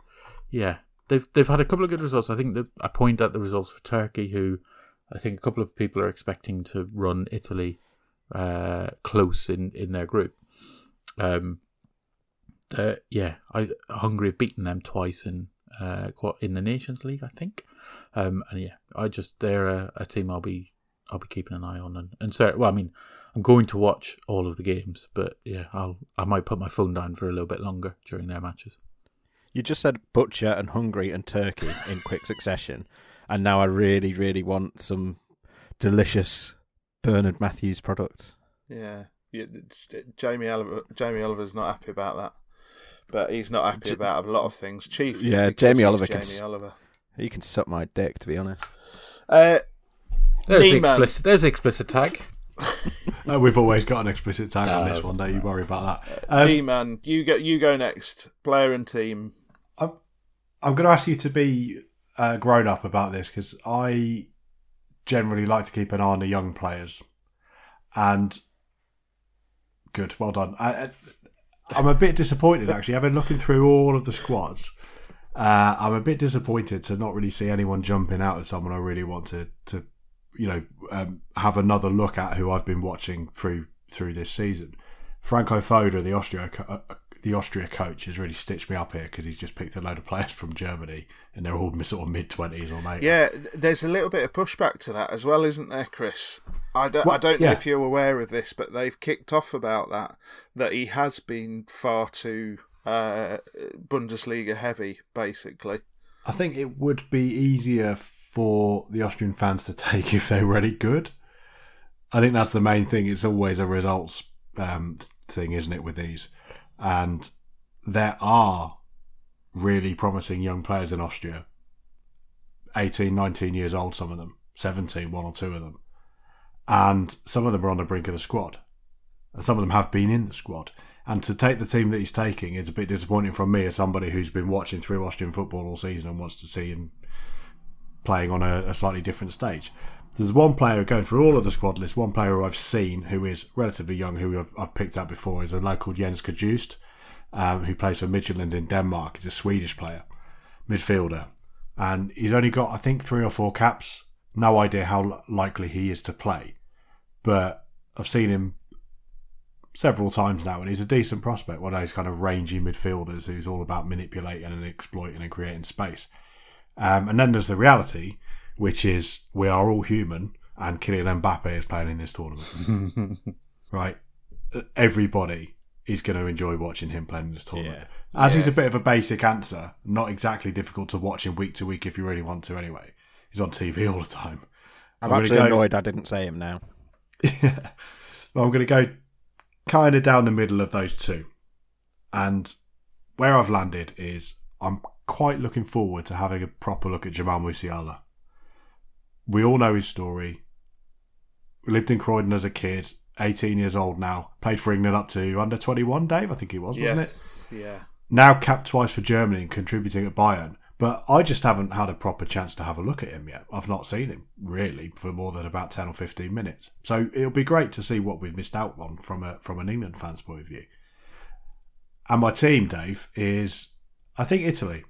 yeah they've they've had a couple of good results. I think that I point out the results for Turkey, who I think a couple of people are expecting to run Italy uh, close in, in their group. Um, uh, yeah, I Hungary have beaten them twice in uh, in the Nations League, I think. Um, and yeah, I just they're a, a team I'll be I'll be keeping an eye on, and and so well, I mean, I'm going to watch all of the games, but yeah, I'll I might put my phone down for a little bit longer during their matches. You just said butcher and Hungary and Turkey in quick succession, and now I really, really want some delicious Bernard Matthews products. Yeah, yeah Jamie Oliver, Jamie Oliver's not happy about that, but he's not happy about a lot of things. Chief, Yeah, Jamie Oliver can Jamie s- Oliver. He can suck my dick, to be honest. Uh, There's the explicit. There's the explicit tag. No, *laughs* we've always got an explicit tag on this one. Don't you worry about that. Um, E-man, you go. You go next. Player and team. I'm, I'm going to ask you to be uh, grown up about this because I generally like to keep an eye on the young players. And good, well done. I, I'm a bit disappointed actually, having looking through all of the squads. Uh, I'm a bit disappointed to not really see anyone jumping out at someone I really want to, to you know, um, have another look at who I've been watching through through this season. Franco Foda, the Austria uh, the Austria coach, has really stitched me up here because he's just picked a load of players from Germany and they're all sort of mid twenties or late. Yeah, there's a little bit of pushback to that as well, isn't there, Chris? I don't, I don't know if you're aware of this, but they've kicked off about that. That he has been far too uh, Bundesliga heavy, basically. I think it would be easier for the Austrian fans to *laughs* take if they were any good. I think that's the main thing. It's always a results um, thing, isn't it, with these? And there are really promising young players in Austria 18, 19 years old, some of them, 17, one or two of them. And some of them are on the brink of the squad. And some of them have been in the squad. And to take the team that he's taking is a bit disappointing from me as somebody who's been watching through Austrian football all season and wants to see him playing on a, a slightly different stage. There's one player going through all of the squad list. One player I've seen who is relatively young, who I've, I've picked out before, is a lad called Jens Cajuste, um, who plays for Midtjylland in Denmark. He's a Swedish player, midfielder, and he's only got I think three or four caps. No idea how likely he is to play, but I've seen him several times now, and he's a decent prospect. One of those kind of rangy midfielders who's all about manipulating and exploiting and creating space. Um, and then there's the reality, which is we are all human, and Kylian Mbappe is playing in this tournament. *laughs* right? Everybody is going to enjoy watching him playing in this tournament. As he's a bit of a basic answer, not exactly difficult to watch him week to week if you really want to. Anyway, he's on TV all the time. I'm, gonna actually go- annoyed I didn't say him now. *laughs* well, I'm going to go kind of down the middle of those two. And where I've landed is I'm quite looking forward to having a proper look at Jamal Musiala. We all know his story. We lived in Croydon as a kid, 18 years old now, played for England up to under 21, Dave, I think he was, wasn't it? yeah. now capped twice for Germany and contributing at Bayern. But I just haven't had a proper chance to have a look at him yet. I've not seen him really for more than about ten or fifteen minutes. So it'll be great to see what we've missed out on from a from an England fan's point of view. And my team, Dave, is I think Italy,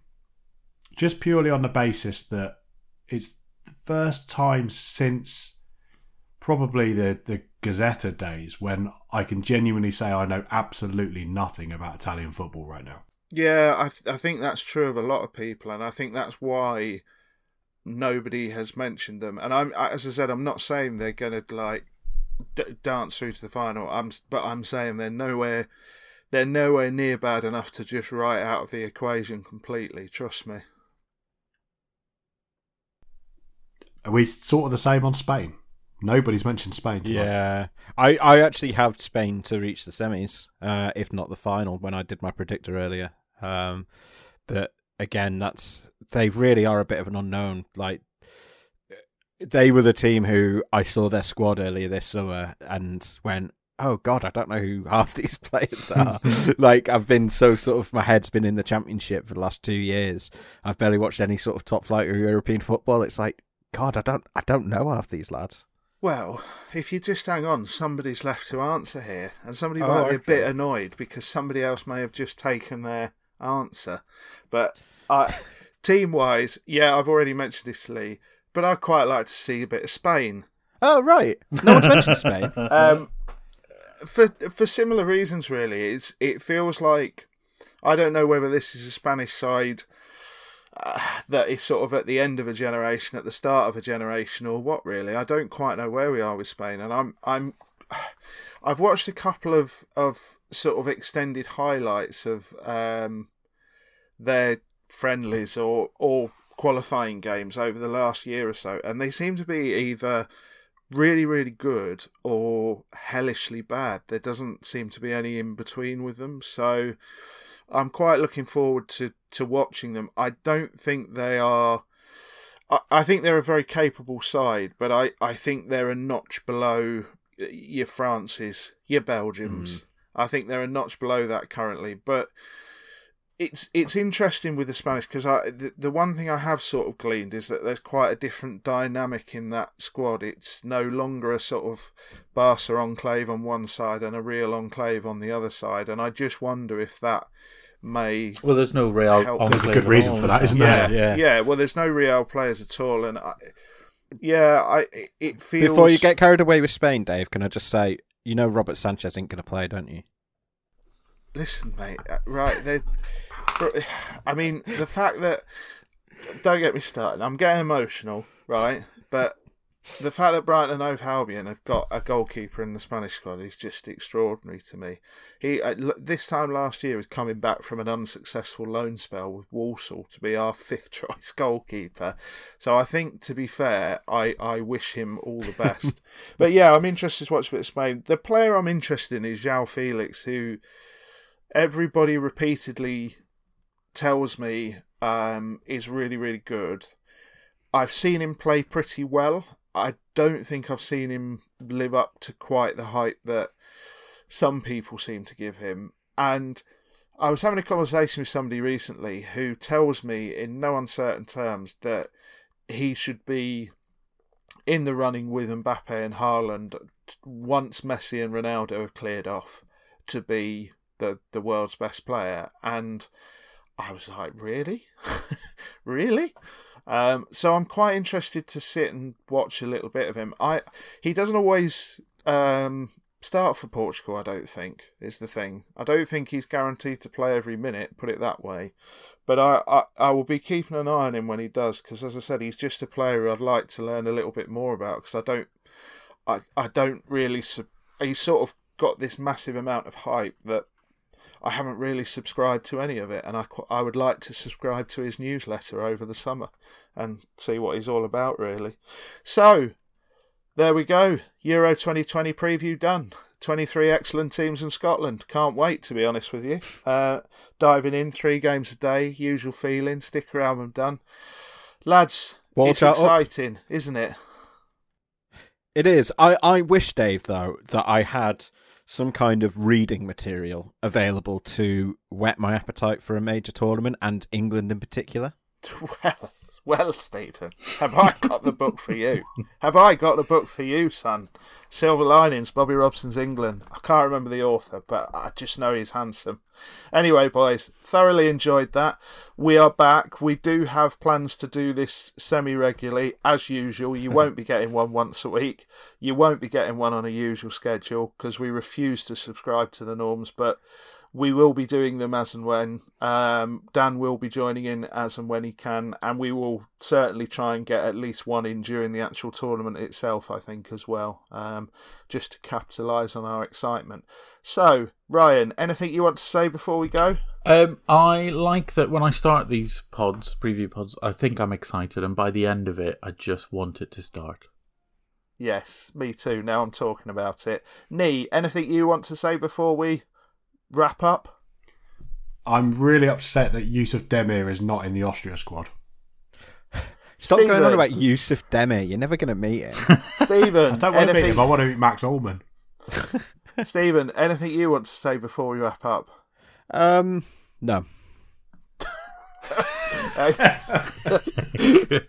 just purely on the basis that it's the first time since probably the the Gazzetta days when I can genuinely say I know absolutely nothing about Italian football right now. Yeah, I, th- I think that's true of a lot of people, and I think that's why nobody has mentioned them. And I'm, as I said, I'm not saying they're going to like d- dance through to the final. I'm, but I'm saying they're nowhere, they're nowhere near bad enough to just write out of the equation completely. Trust me. Are we sort of the same on Spain? Nobody's mentioned Spain. Tonight. Yeah, I, I actually have Spain to reach the semis, uh, if not the final, when I did my predictor earlier. Um, but again, that's they really are a bit of an unknown. Like they were the team who I saw their squad earlier this summer and went, oh god, I don't know who *laughs* half these players are. *laughs* like I've been so sort of my head's been in the championship for the last two years. I've barely watched any sort of top flight or European football. It's like, God, I don't I don't know half these lads. Well, if you just hang on, somebody's left to answer here, and somebody Oh, might be a bit annoyed because somebody else may have just taken their answer. But I, *laughs* team wise, yeah, I've already mentioned Italy, but I'd quite like to see a bit of Spain. Oh right, no one's mentioned Spain. *laughs* Um, for for similar reasons, really, it's it feels like I don't know whether this is a Spanish side uh, *sighs* that is sort of at the end of a generation, at the start of a generation, or what. Really, I don't quite know where we are with Spain, and I'm I'm *sighs* I've watched a couple of of sort of extended highlights of um, their friendlies or or qualifying games over the last year or so, and they seem to be either really, really good or hellishly bad. There doesn't seem to be any in between with them. So I'm quite looking forward to, to watching them. I don't think they are. I, I think they're a very capable side, but I, I think they're a notch below uh, your Frances, your Belgiums. Mm-hmm. I think they're a notch below that currently, but it's it's interesting with the Spanish because I the, the one thing I have sort of gleaned is that there's quite a different dynamic in that squad. It's no longer a sort of Barca enclave on one side and a real enclave on the other side, and I just wonder if that may Well, there's no real. There's a good reason for that, is isn't there? there? yeah, yeah Well, there's no Real players at all, and I, yeah, I it- it feels Before you get carried away with Spain, Dave, can I just say, you know, Robert Sanchez ain't going to play, don't you? listen, mate. uh, Right, they. I mean, the fact that don't get me started. I'm getting emotional, right? But the fact that Brighton and Hove Albion have got a goalkeeper in the Spanish squad is just extraordinary to me. He uh, this time last year was coming back from an unsuccessful loan spell with Walsall to be our *laughs* fifth choice goalkeeper. So I think, to be fair, I, I wish him all the best. *laughs* but yeah, I'm interested to watch a bit of Spain. The player I'm interested in is João Felix, who everybody repeatedly tells me um, is really, really good. I've seen him play pretty well. I don't think I've seen him live up to quite the hype that some people seem to give him. And I was having a conversation with somebody recently who tells me in no uncertain terms that he should be in the running with Mbappe and Haaland once Messi and Ronaldo have cleared off to be the the world's best player. And I was like, really, *laughs* really. Um, so I'm quite interested to sit and watch a little bit of him. I he doesn't always um, start for Portugal. I don't think is the thing. I don't think he's guaranteed to play every minute. Put it that way. But I, I, I will be keeping an eye on him when he does because, as I said, he's just a player I'd like to learn a little bit more about because I don't, I, I don't really. He's sort of got this massive amount of hype that I haven't really subscribed to any of it, and I I would like to subscribe to his newsletter over the summer and see what he's all about, really. So there we go, Euro 2020 preview done. 23 excellent teams in Scotland. Can't wait, to be honest with you. Uh, diving in, three games a day, usual feeling. Stick around, I'm done. Lads, it's up. exciting, isn't it? It is. I, I wish, Dave, though, that I had some kind of reading material available to whet my appetite for a major tournament and England in particular. *laughs* Well, well, Stephen, have I got the book for you? Have I got the book for you, son? Silver Linings, Bobby Robson's England. I can't remember the author, but I just know he's handsome. Anyway, boys, thoroughly enjoyed that. We are back. We do have plans to do this semi regularly, as usual. You won't be getting one once a week. You won't be getting one on a usual schedule because we refuse to subscribe to the norms, but we will be doing them as and when. Um, Dan will be joining in as and when he can, and we will certainly try and get at least one in during the actual tournament itself, I think, as well, um, just to capitalise on our excitement. So, Ryan, anything you want to say before we go? Um, I like that when I start these pods, preview pods, I think I'm excited, and by the end of it, I just want it to start. Yes, me too. Now I'm talking about it. Nee, anything you want to say before we wrap up? I'm really upset that Yusuf Demir is not in the Austria squad. Stop going on about Yusuf Demir. You're never going to meet him. *laughs* Stephen, I don't want to meet him. I want to meet Max Ullmann. *laughs* *laughs* Stephen, anything you want to say before we wrap up? Um, no.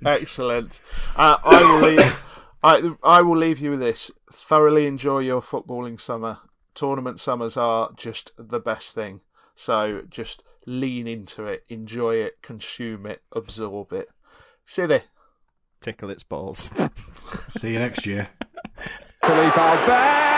Excellent. Uh, I will leave. I I will leave you with this. Thoroughly enjoy your footballing summer. Tournament summers are just the best thing. So just lean into it, enjoy it, consume it, absorb it. See there. Tickle its balls. *laughs* See you next year. Philippe Albert.